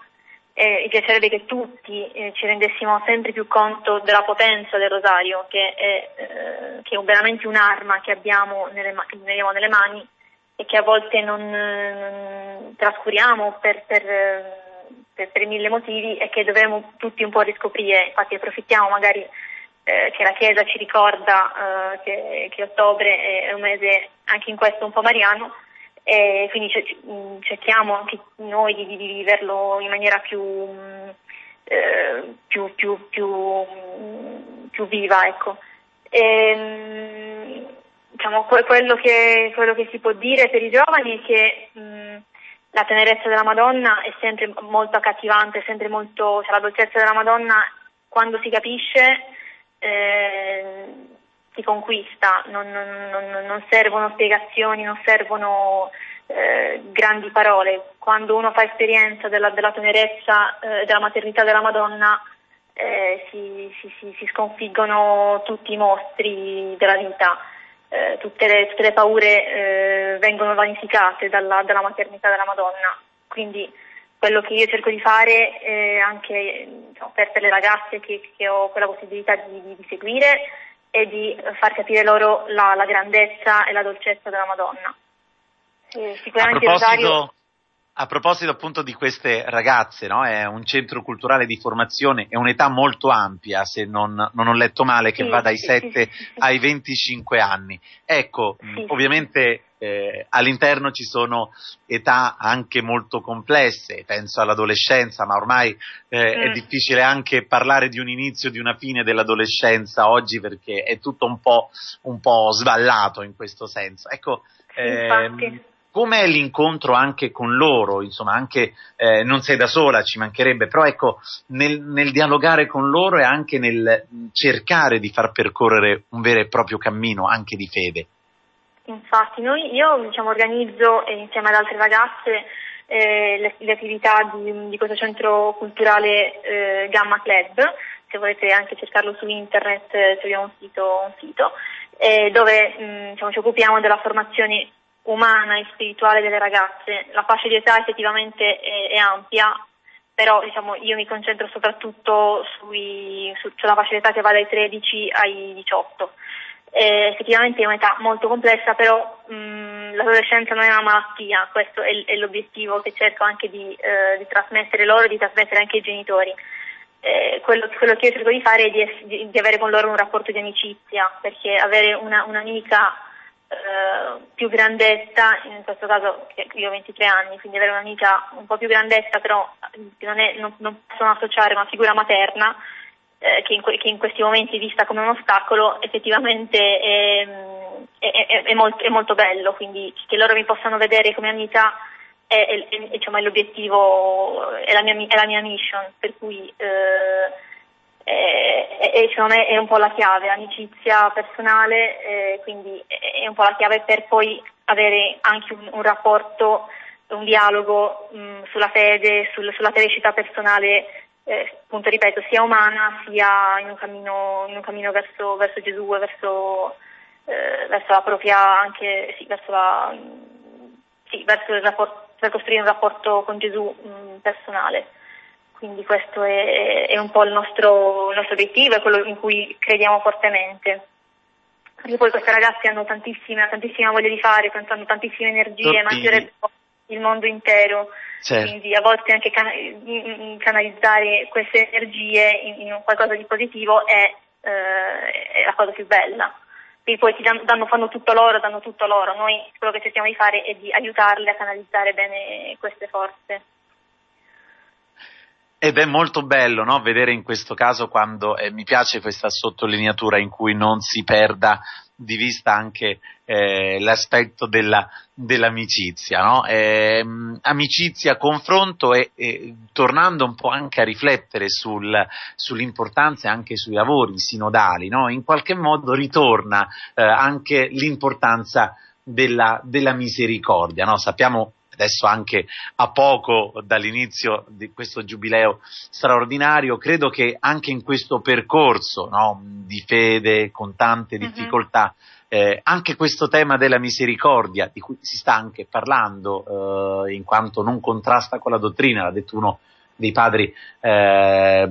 e mi piacerebbe che tutti eh, ci rendessimo sempre più conto della potenza del rosario, che è, eh, che è veramente un'arma che abbiamo nelle, che abbiamo nelle mani e che a volte non, non trascuriamo per, per, per, per, mille motivi e che dovremmo tutti un po' riscoprire. Infatti approfittiamo magari eh, che la Chiesa ci ricorda eh, che, che ottobre è un mese anche in questo un po' mariano e quindi mm, cerchiamo anche noi di, di viverlo in maniera più, mm, eh, più, più, mm, più, viva. Ecco. E, diciamo, quello, che, quello, che, si può dire per i giovani è che mh, la tenerezza della Madonna è sempre molto accattivante, sempre molto, cioè la dolcezza della Madonna quando si capisce eh, si conquista, non, non, non, non servono spiegazioni, non servono eh, grandi parole. Quando uno fa esperienza della, della tenerezza, eh, della maternità della Madonna, eh, si, si, si, si, sconfiggono tutti i mostri della vita, eh, tutte le, tutte, le, paure eh, vengono vanificate dalla, dalla, maternità della Madonna. Quindi quello che io cerco di fare anche diciamo, per, per, le ragazze che, che ho quella possibilità di, di, di seguire e di far capire loro la, la grandezza e la dolcezza della Madonna. Eh, sicuramente a proposito, Rosario... a proposito appunto di queste ragazze, no? è un centro culturale di formazione, è un'età molto ampia, se non, non ho letto male, che sì, va dai sì, 7 sì, ai 25 anni. Ecco, ovviamente eh, all'interno ci sono età anche molto complesse, penso all'adolescenza, ma ormai eh, mm. è difficile anche parlare di un inizio, di una fine dell'adolescenza oggi perché è tutto un po', un po sballato in questo senso. Ecco, ehm, com'è l'incontro anche con loro, insomma, anche eh, non sei da sola, ci mancherebbe, però ecco, nel, nel, dialogare con loro e anche nel cercare di far percorrere un vero e proprio cammino anche di fede. infatti noi, io diciamo, organizzo eh, insieme ad altre ragazze eh, le, le, attività di, di, questo centro culturale eh, Gamma Club, se volete anche cercarlo su internet eh, troviamo un sito, un sito eh, dove mh, mm, diciamo, ci occupiamo della formazione umana e spirituale delle ragazze. La fascia di età effettivamente è, è ampia, però diciamo, io mi concentro soprattutto sui, su, sulla fascia di età che va dai 13 ai 18. Eh, effettivamente è un'età molto complessa, però mh, l'adolescenza non è una malattia, questo è, è l'obiettivo che cerco anche di, eh, di, trasmettere loro e di trasmettere anche ai genitori. Eh, quello, quello, che io cerco di fare è di, di, di, avere con loro un rapporto di amicizia, perché avere una, un'amica eh, più grandetta, in questo caso io ho 23 anni, quindi avere un'amica un po' più grandetta, però che non, è, non, non possono associare una figura materna, eh, che, in che, in questi momenti vista come un ostacolo, effettivamente è, è, è, molto, è, molto, bello, quindi che loro mi possano vedere come amica è, diciamo, l'obiettivo, è la, mia, la mia mission, per cui eh, e, e secondo me è un po' la chiave, amicizia personale, eh, quindi è un po' la chiave per poi avere anche un, un rapporto, un dialogo mh, sulla fede, sul, sulla crescita personale, eh, appunto ripeto, sia umana sia in un cammino, in un cammino verso, verso, Gesù verso, eh, verso, la propria, anche, sì, verso, la, sì, verso rapporto, per costruire un rapporto con Gesù mh, personale. Quindi questo è, è un po' il nostro, il nostro obiettivo, è quello in cui crediamo fortemente perché poi queste ragazze hanno tantissima, tantissima voglia di fare, hanno tantissime energie, mangerebbero il mondo intero, certo. quindi a volte anche can- canalizzare queste energie in, qualcosa di positivo è, eh, è, la cosa più bella. Quindi poi ti danno, danno, fanno tutto loro, danno tutto loro, noi quello che cerchiamo di fare è di aiutarle a canalizzare bene queste forze. Ed è molto bello no? vedere in questo caso quando eh, mi piace questa sottolineatura in cui non si perda di vista anche eh, l'aspetto della, dell'amicizia, no? eh, amicizia, confronto e, e, tornando un po' anche a riflettere sul, sull'importanza anche sui lavori sinodali, no? in qualche modo ritorna eh, anche l'importanza della, della misericordia. Sappiamo adesso anche a poco dall'inizio di questo giubileo straordinario, credo che anche in questo percorso no, di fede con tante mhm. difficoltà, eh, anche questo tema della misericordia, di cui si sta anche parlando, eh, in quanto non contrasta con la dottrina, l'ha detto uno dei padri, eh,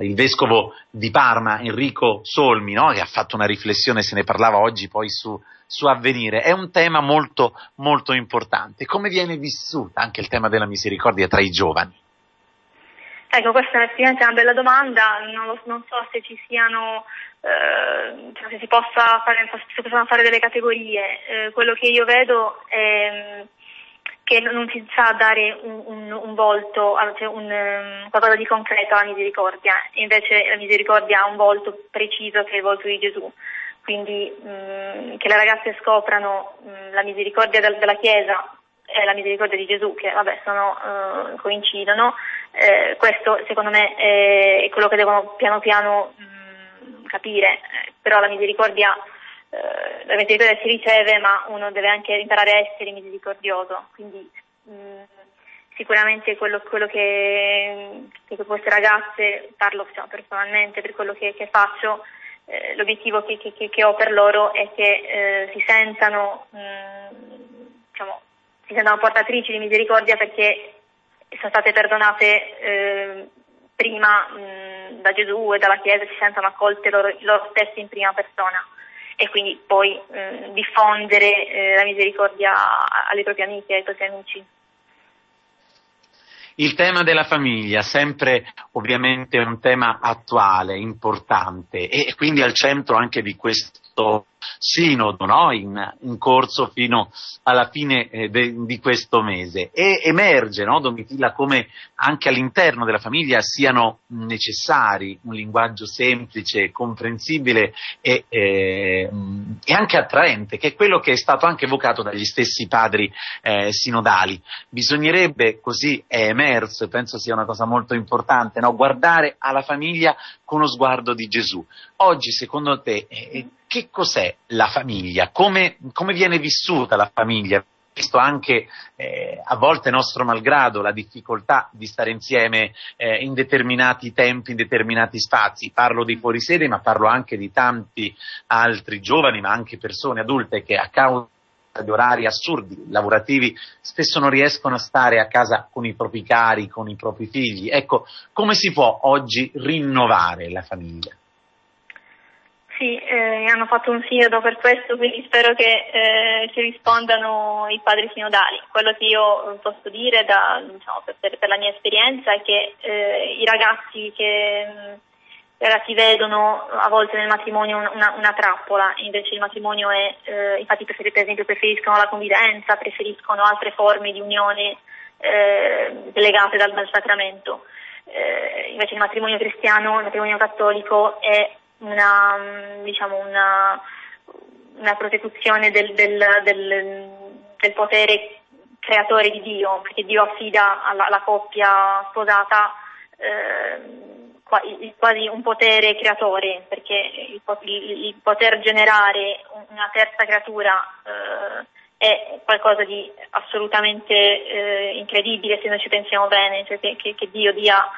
il vescovo di Parma, Enrico Solmi, no? che ha fatto una riflessione, se ne parlava oggi poi su, su avvenire, è un tema molto, molto importante. Come viene vissuta anche il tema della misericordia tra i giovani? Ecco, questa è una bella domanda, non, lo, non so se ci siano, eh, cioè se si possa fare, se possono fare delle categorie. Eh, quello che io vedo è che non si sa dare un, un, un volto, cioè un, um, qualcosa di concreto alla misericordia, invece la misericordia ha un volto preciso che è il volto di Gesù. Quindi um, che le ragazze scoprano um, la misericordia del, della Chiesa e la misericordia di Gesù, che vabbè sono, uh, coincidono, eh, questo secondo me è quello che devono piano piano capire, eh, però la misericordia eh, la misericordia si riceve, ma uno deve anche imparare a essere misericordioso. Quindi mh, mm, sicuramente quello, quello che, che, queste ragazze, parlo diciamo, personalmente per quello che, che faccio, eh, l'obiettivo che, che, ho per loro è che eh, si sentano, mh, mm, diciamo, si sentano portatrici di misericordia perché sono state perdonate eh, prima mh, mm, da Gesù e dalla Chiesa, si sentono accolte loro, loro stessi in prima persona e quindi poi eh, diffondere eh, la misericordia alle proprie amiche e ai propri amici. Il tema della famiglia, sempre ovviamente un tema attuale, importante e quindi al centro anche di questo sinodo no? in, in, corso fino alla fine eh, de, di questo mese e emerge no, Domitilla come anche all'interno della famiglia siano necessari un linguaggio semplice, comprensibile e eh, e anche attraente, che è quello che è stato anche evocato dagli stessi padri eh, sinodali. Bisognerebbe, così è emerso, e penso sia una cosa molto importante, no? guardare alla famiglia con lo sguardo di Gesù. Oggi, secondo te, eh, che cos'è la famiglia? Come, come viene vissuta la famiglia? visto anche eh, a volte nostro malgrado la difficoltà di stare insieme eh, in determinati tempi, in determinati spazi. Parlo di fuorisede, ma parlo anche di tanti altri giovani, ma anche persone adulte che a causa di orari assurdi, lavorativi, spesso non riescono a stare a casa con i propri cari, con i propri figli. Ecco, come si può oggi rinnovare la famiglia? Sì, eh, hanno fatto un sinodo per questo, quindi spero che eh, ci rispondano i padri sinodali. Quello che io posso dire da, diciamo, per, per, la mia esperienza è che eh, i ragazzi che i ragazzi vedono a volte nel matrimonio una, una trappola, invece il matrimonio è, eh, infatti per esempio preferiscono la convivenza, preferiscono altre forme di unione eh, legate dal, dal sacramento. Eh, invece il matrimonio cristiano, il matrimonio cattolico è una, mm, diciamo una, una prosecuzione del, del, del, del, potere creatore di Dio, perché Dio affida alla, alla coppia sposata eh, quasi un potere creatore, perché il, il, il, poter generare una terza creatura eh, è qualcosa di assolutamente eh, incredibile se noi ci pensiamo bene, cioè che, che, Dio dia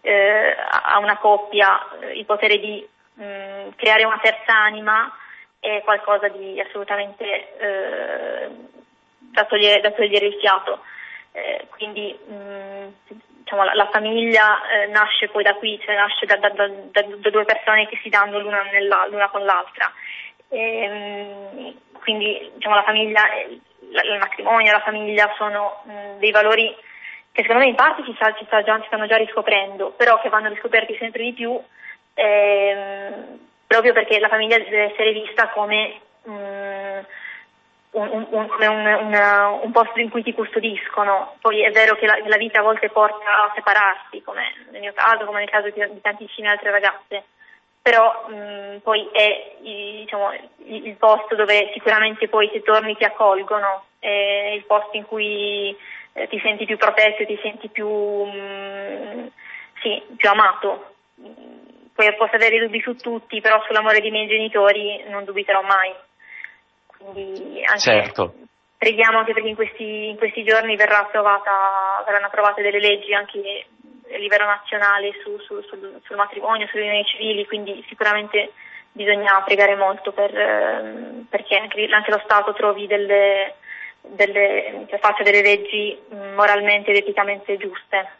eh, a una coppia eh, il potere di mh, mm, creare una terza anima è qualcosa di assolutamente eh, da, togliere, da, togliere, il fiato. Eh, quindi mh, mm, diciamo, la, la, famiglia eh, nasce poi da qui, cioè nasce da, da, da, due persone che si danno l'una, nella, l'una con l'altra. E, mh, mm, quindi diciamo, la famiglia, il matrimonio, la famiglia sono dei valori che secondo me in parte si, sta, si, sta già, si stanno già riscoprendo, però che vanno riscoperti sempre di più ehm, proprio perché la famiglia deve essere vista come um, un, un, un, posto in cui ti custodiscono. Poi è vero che la, la, vita a volte porta a separarsi, come nel mio caso, come nel caso di, di tantissime altre ragazze, però um, poi è diciamo, il, posto dove sicuramente poi se torni ti accolgono, è il posto in cui eh, ti senti più protetto, ti senti più, um, sì, più amato poi posso avere dubbi su tutti, però sull'amore dei miei genitori non dubiterò mai. Quindi anche certo. preghiamo anche perché in questi, in questi giorni verrà approvata, verranno approvate delle leggi anche a livello nazionale su, su, sul, sul, matrimonio, sulle unioni civili, quindi sicuramente bisogna pregare molto per, ehm, perché anche, anche, lo Stato trovi delle, delle, cioè faccia delle leggi moralmente ed eticamente giuste.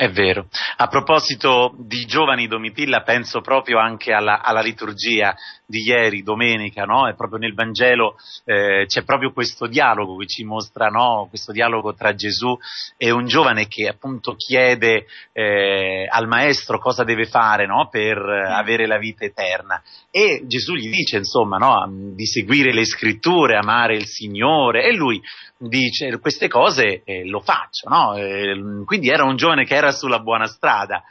È vero. A proposito di giovani Domitilla, penso proprio anche alla, alla liturgia di ieri, domenica, no? E proprio nel Vangelo eh, c'è proprio questo dialogo che ci mostra, no? Questo dialogo tra Gesù e un giovane che appunto chiede eh, al maestro cosa deve fare, no? Per mm. avere la vita eterna. E Gesù gli dice, insomma, no? Di seguire le scritture, amare il Signore. E lui dice, queste cose eh, lo faccio, no? Eh, quindi era un giovane che era era sulla buona strada.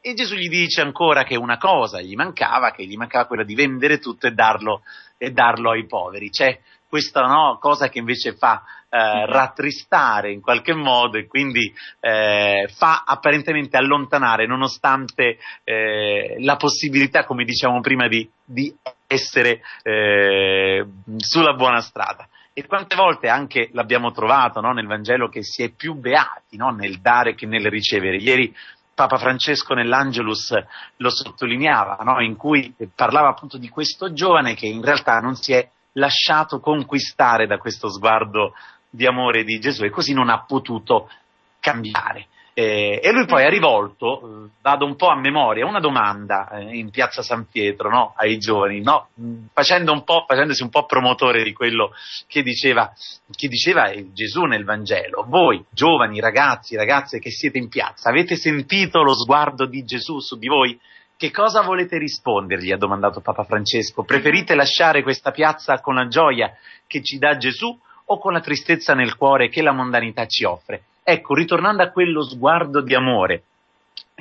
E Gesù gli dice ancora che una cosa gli mancava, che gli mancava quella di vendere tutto e darlo, e darlo ai poveri. C'è questa no, cosa che invece fa eh, rattristare in qualche modo e quindi eh, fa apparentemente allontanare, nonostante eh, la possibilità, come diciamo prima, di, di essere eh, sulla buona strada. E quante volte anche l'abbiamo trovato no, nel Vangelo che si è più beati no, nel dare che nel ricevere. Ieri Papa Francesco nell'Angelus lo sottolineava, no, in cui parlava appunto di questo giovane che in realtà non si è lasciato conquistare da questo sguardo di amore di Gesù e così non ha potuto cambiare. Eh, e lui poi ha rivolto, eh, vado un po' a memoria, una domanda eh, in piazza San Pietro no? ai giovani, no? Facendo un facendosi un po' promotore di quello che diceva, che diceva Gesù nel Vangelo. Voi, giovani, ragazzi, ragazze che siete in piazza, avete sentito lo sguardo di Gesù su di voi? Che cosa volete rispondergli? ha domandato Papa Francesco. Preferite lasciare questa piazza con la gioia che ci dà Gesù o con la tristezza nel cuore che la mondanità ci offre? Ecco, ritornando a quello sguardo di amore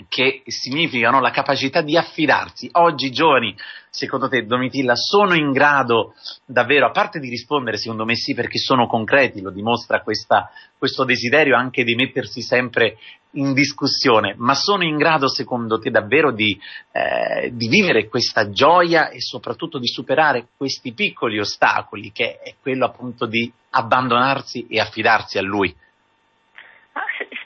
che significano la capacità di affidarsi. Oggi i giovani, secondo te, Domitilla, sono in grado davvero, a parte di rispondere, secondo me sì, perché sono concreti, lo dimostra questa, questo desiderio anche di mettersi sempre in discussione, ma sono in grado, secondo te, davvero di, eh, di vivere questa gioia e soprattutto di superare questi piccoli ostacoli, che è quello appunto di abbandonarsi e affidarsi a lui?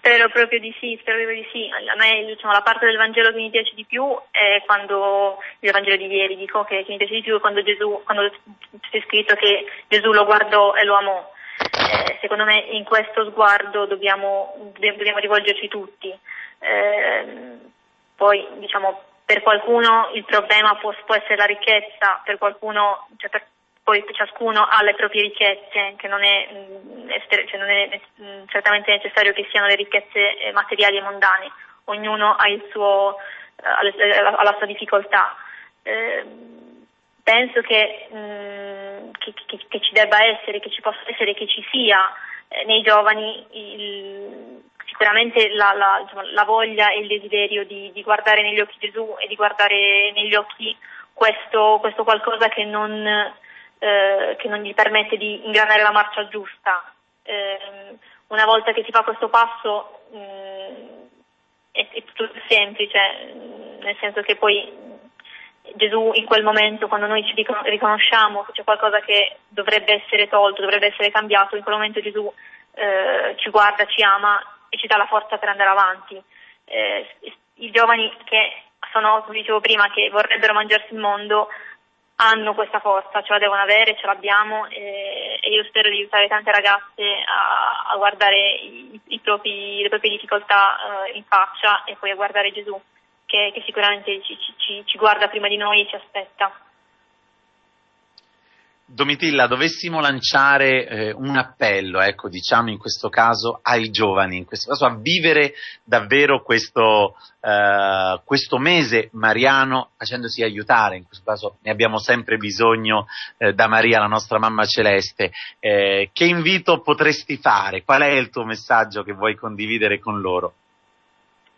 Spero proprio di sì, spero proprio di sì. A me diciamo, la parte del Vangelo che mi piace di più è quando, il Vangelo di ieri dico che, che mi piace di più è quando Gesù, quando c'è scritto che Gesù lo guardò e lo amò. Eh, secondo me in questo sguardo dobbiamo, dobbiamo rivolgerci tutti. Eh, poi diciamo per qualcuno il problema può, può, essere la ricchezza, per qualcuno, cioè per, poi ciascuno ha le proprie ricchezze, che non è, mm, cioè non è mm, certamente necessario che siano le ricchezze eh, materiali e mondane, ognuno ha, suo, eh, ha la sua difficoltà. Eh, penso che, mh, mm, che, che, che, ci debba essere, che ci possa essere, che ci sia eh, nei giovani il, sicuramente la, la, insomma, la, voglia e il desiderio di, di, guardare negli occhi Gesù e di guardare negli occhi questo, questo qualcosa che non eh, che non gli permette di ingranare la marcia giusta. Eh, una volta che si fa questo passo mh, mm, è, è, tutto semplice, nel senso che poi Gesù in quel momento, quando noi ci riconosciamo che c'è qualcosa che dovrebbe essere tolto, dovrebbe essere cambiato, in quel momento Gesù eh, ci guarda, ci ama e ci dà la forza per andare avanti. Eh, I giovani che sono, come dicevo prima, che vorrebbero mangiarsi il mondo, hanno questa forza, ce la devono avere, ce l'abbiamo e, e io spero di aiutare tante ragazze a, a guardare i, i propri, le proprie difficoltà uh, in faccia e poi a guardare Gesù che, che sicuramente ci, ci, ci guarda prima di noi e ci aspetta. Domitilla, dovessimo lanciare eh, un appello, ecco, diciamo in questo caso ai giovani, in questo caso a vivere davvero questo, eh, questo mese mariano facendosi aiutare, in questo caso ne abbiamo sempre bisogno eh, da Maria, la nostra mamma celeste. Eh, che invito potresti fare? Qual è il tuo messaggio che vuoi condividere con loro?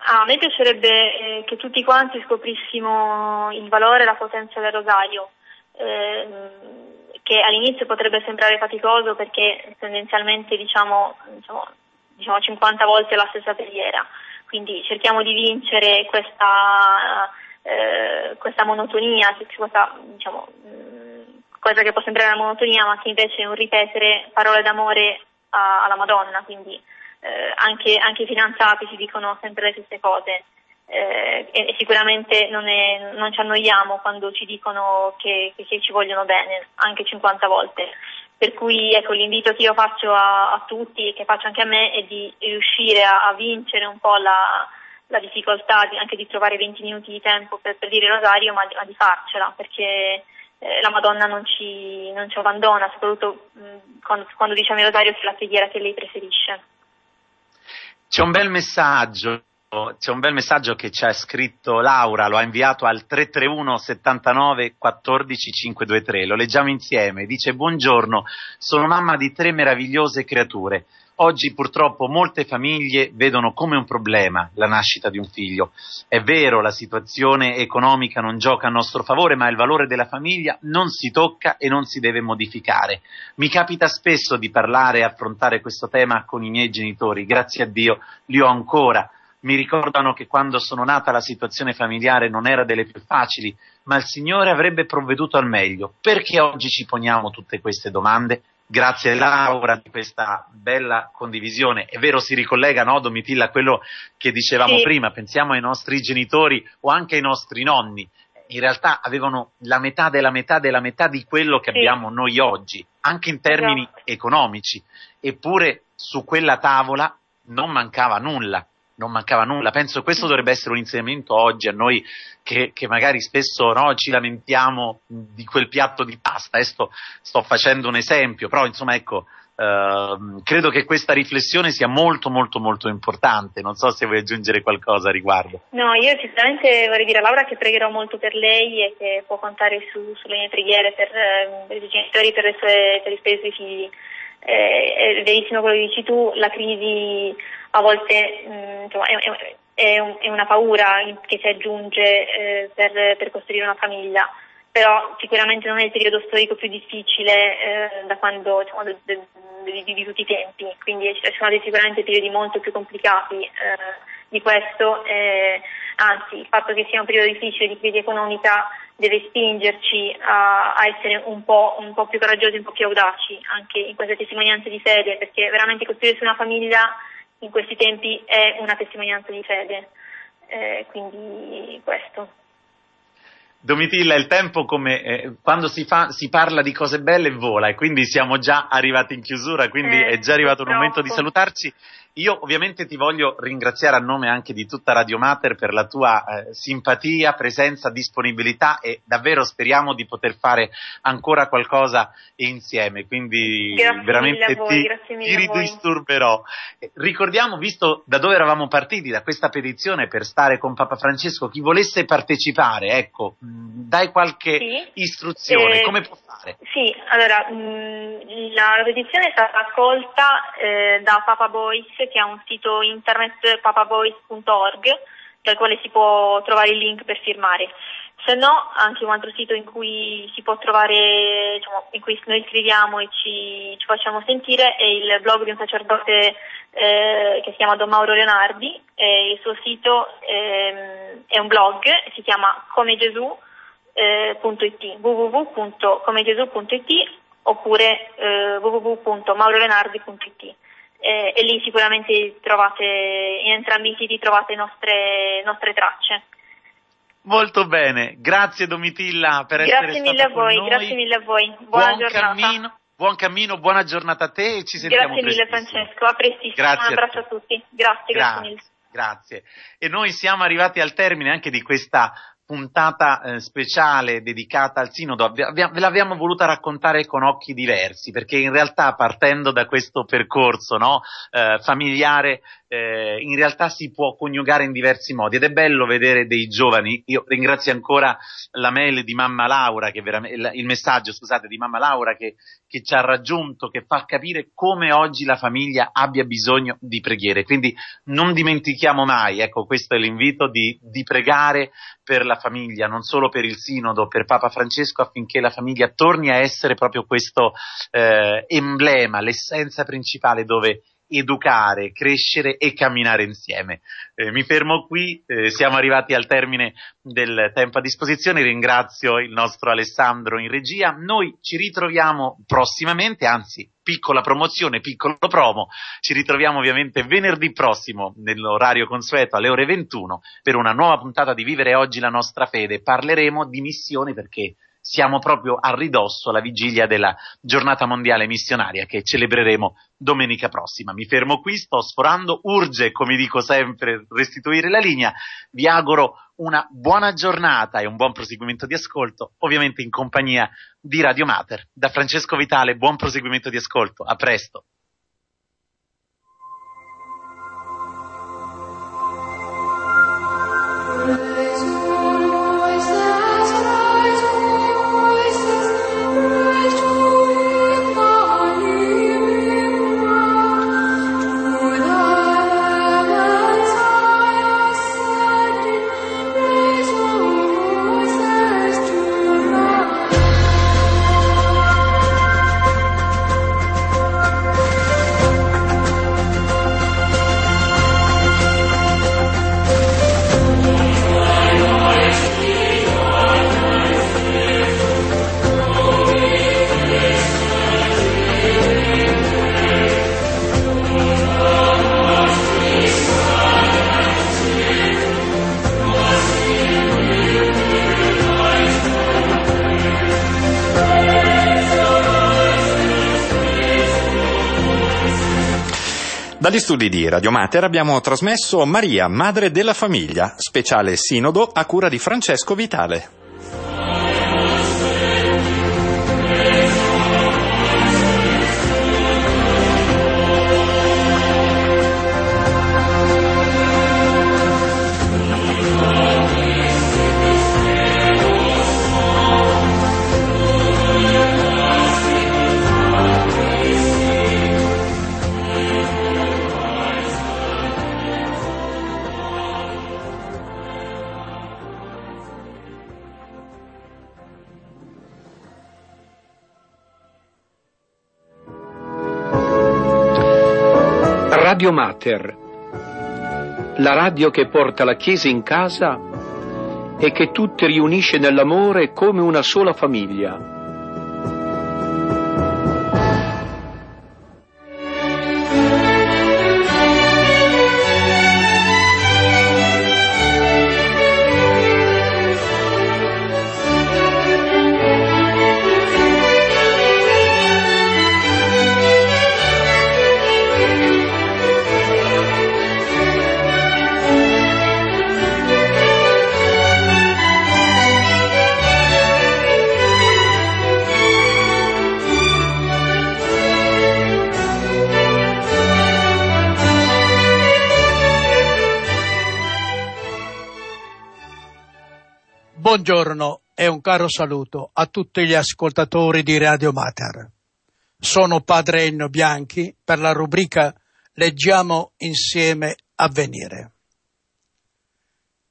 Ah, a me piacerebbe eh, che tutti quanti scoprissimo il valore e la potenza del rosario. Eh, che all'inizio potrebbe sembrare faticoso perché tendenzialmente diciamo, diciamo, diciamo 50 volte la stessa preghiera, quindi cerchiamo di vincere questa, eh, questa monotonia, questa diciamo, mm, cosa che può sembrare una monotonia ma che invece è un ripetere parole d'amore a, alla Madonna, quindi eh, anche, anche i fidanzati si dicono sempre le stesse cose eh, e, sicuramente non, è, non, ci annoiamo quando ci dicono che, che, ci vogliono bene, anche 50 volte. Per cui ecco, l'invito che io faccio a, a tutti e che faccio anche a me è di riuscire a, a vincere un po' la, la difficoltà di, anche di trovare 20 minuti di tempo per, per dire rosario, ma, ma, di farcela, perché eh, la Madonna non ci, non ci abbandona, soprattutto mh, quando, quando diciamo il rosario che è la preghiera che lei preferisce. C'è un bel messaggio c'è un bel messaggio che ci ha scritto Laura, lo ha inviato al 331 79 14 523, lo leggiamo insieme, dice buongiorno, sono mamma di tre meravigliose creature. Oggi purtroppo molte famiglie vedono come un problema la nascita di un figlio. È vero, la situazione economica non gioca a nostro favore, ma il valore della famiglia non si tocca e non si deve modificare. Mi capita spesso di parlare e affrontare questo tema con i miei genitori, grazie a Dio li ho ancora mi ricordano che quando sono nata la situazione familiare non era delle più facili, ma il Signore avrebbe provveduto al meglio. Perché oggi ci poniamo tutte queste domande? Grazie Laura di questa bella condivisione. È vero, si ricollega, no, Domitilla, a quello che dicevamo sì. prima. Pensiamo ai nostri genitori o anche ai nostri nonni. In realtà avevano la metà della metà della metà di quello che sì. abbiamo noi oggi, anche in termini esatto. economici. Eppure su quella tavola non mancava nulla non mancava nulla. Penso che questo dovrebbe essere un insegnamento oggi a noi che, che magari spesso no, ci lamentiamo di quel piatto di pasta. Eh, sto, facendo un esempio, però insomma ecco, eh, credo che questa riflessione sia molto molto molto importante. Non so se vuoi aggiungere qualcosa a riguardo. No, io sicuramente vorrei dire a Laura che pregherò molto per lei e che può contare su, sulle mie preghiere per, eh, per i genitori, per, le sue, per i suoi figli. Eh, è verissimo quello che dici tu, la crisi a volte mh, mm, insomma, è, è, è, un, è una paura che si aggiunge eh, per, per, costruire una famiglia, però sicuramente non è il periodo storico più difficile eh, da quando, diciamo, de, di, di, tutti i tempi, quindi ci sono sicuramente periodi molto più complicati eh, di questo, anzi il fatto che sia un periodo difficile di crisi economica deve spingerci a, a essere un po', un po' più coraggiosi, un po' più audaci anche in queste testimonianze di fede, perché veramente costruirsi una famiglia in questi tempi è una testimonianza di fede, eh, quindi questo. Domitilla, il tempo come eh, quando si, fa, si, parla di cose belle vola e quindi siamo già arrivati in chiusura, quindi eh, è già arrivato il momento di salutarci. Io ovviamente ti voglio ringraziare a nome anche di tutta Radio Mater per la tua eh, simpatia, presenza, disponibilità e davvero speriamo di poter fare ancora qualcosa insieme. Quindi grazie veramente voi, ti, ti ridisturberò. Eh, ricordiamo, visto da dove eravamo partiti, da questa petizione per stare con Papa Francesco, chi volesse partecipare, ecco, dai qualche sì. istruzione, eh, come può fare? Sì, allora, mh, la, la, petizione è stata accolta eh, da Papa Boyce che ha un sito internet papavoice.org dal quale si può trovare il link per firmare. Se no, anche un altro sito in cui si può trovare, diciamo, in cui noi scriviamo e ci, ci, facciamo sentire è il blog di un sacerdote eh, che si chiama Don Mauro Leonardi. il suo sito eh, è un blog, si chiama comegesù.it, www.comegesù.it oppure eh, www.maurolenardi.it eh, e lì sicuramente trovate, in entrambi i siti trovate nostre, nostre tracce. Molto bene, grazie Domitilla per grazie essere mille a voi, Grazie mille a voi, buona buon giornata. Cammino, buon cammino, buona giornata a te e ci sentiamo Grazie mille Francesco, a prestissimo, grazie un abbraccio a, a tutti, grazie, grazie, grazie mille. Grazie. E noi siamo arrivati al termine anche di questa puntata eh, speciale dedicata al sinodo, ve l'abbiamo voluta raccontare con occhi diversi, perché in realtà partendo da questo percorso no, eh, familiare eh, in realtà si può coniugare in diversi modi. Ed è bello vedere dei giovani, io ringrazio ancora la mail di mamma Laura, che il messaggio scusate, di mamma Laura che, che ci ha raggiunto, che fa capire come oggi la famiglia abbia bisogno di preghiere, quindi non dimentichiamo mai, ecco questo è l'invito di, di pregare per la famiglia, non solo per il sinodo, per Papa Francesco affinché la famiglia torni a essere proprio questo eh, emblema, l'essenza principale dove educare, crescere e camminare insieme. Eh, mi fermo qui, eh, siamo arrivati al termine del tempo a disposizione, ringrazio il nostro Alessandro in regia, noi ci ritroviamo prossimamente, anzi piccola promozione, piccolo promo, ci ritroviamo ovviamente venerdì prossimo nell'orario consueto alle ore 21 per una nuova puntata di Vivere oggi la nostra fede, parleremo di missioni perché siamo proprio a ridosso alla vigilia della giornata mondiale missionaria che celebreremo domenica prossima. Mi fermo qui, sto sforando, urge, come dico sempre, restituire la linea. Vi auguro una buona giornata e un buon proseguimento di ascolto, ovviamente in compagnia di Radio Mater. Da Francesco Vitale, buon proseguimento di ascolto. A presto. Dagli studi di Radio Mater abbiamo trasmesso Maria, Madre della Famiglia, speciale sinodo a cura di Francesco Vitale. Mater, la radio che porta la Chiesa in casa e che tutti riunisce nell'amore come una sola famiglia. Buongiorno e un caro saluto a tutti gli ascoltatori di Radio Mater. Sono padre Enno Bianchi per la rubrica Leggiamo insieme avvenire.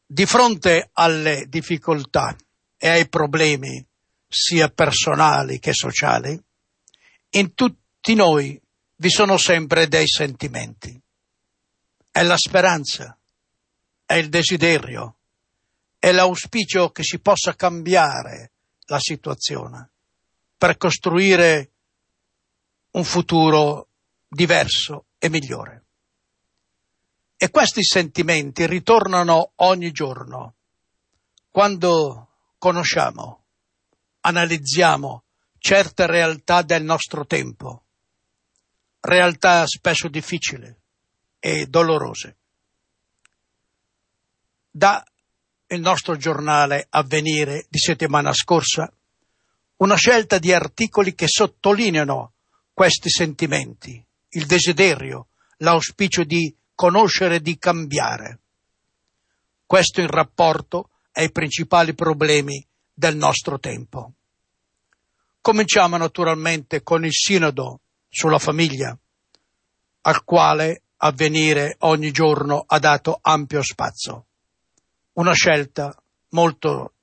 Di fronte alle difficoltà e ai problemi, sia personali che sociali, in tutti noi vi sono sempre dei sentimenti. È la speranza, è il desiderio, è l'auspicio che si possa cambiare la situazione per costruire un futuro diverso e migliore. E questi sentimenti ritornano ogni giorno quando conosciamo, analizziamo certe realtà del nostro tempo, realtà spesso difficili e dolorose. Da il nostro giornale Avvenire di settimana scorsa, una scelta di articoli che sottolineano questi sentimenti, il desiderio, l'auspicio di conoscere e di cambiare. Questo in rapporto ai principali problemi del nostro tempo. Cominciamo naturalmente con il sinodo sulla famiglia, al quale avvenire ogni giorno ha dato ampio spazio una scelta molto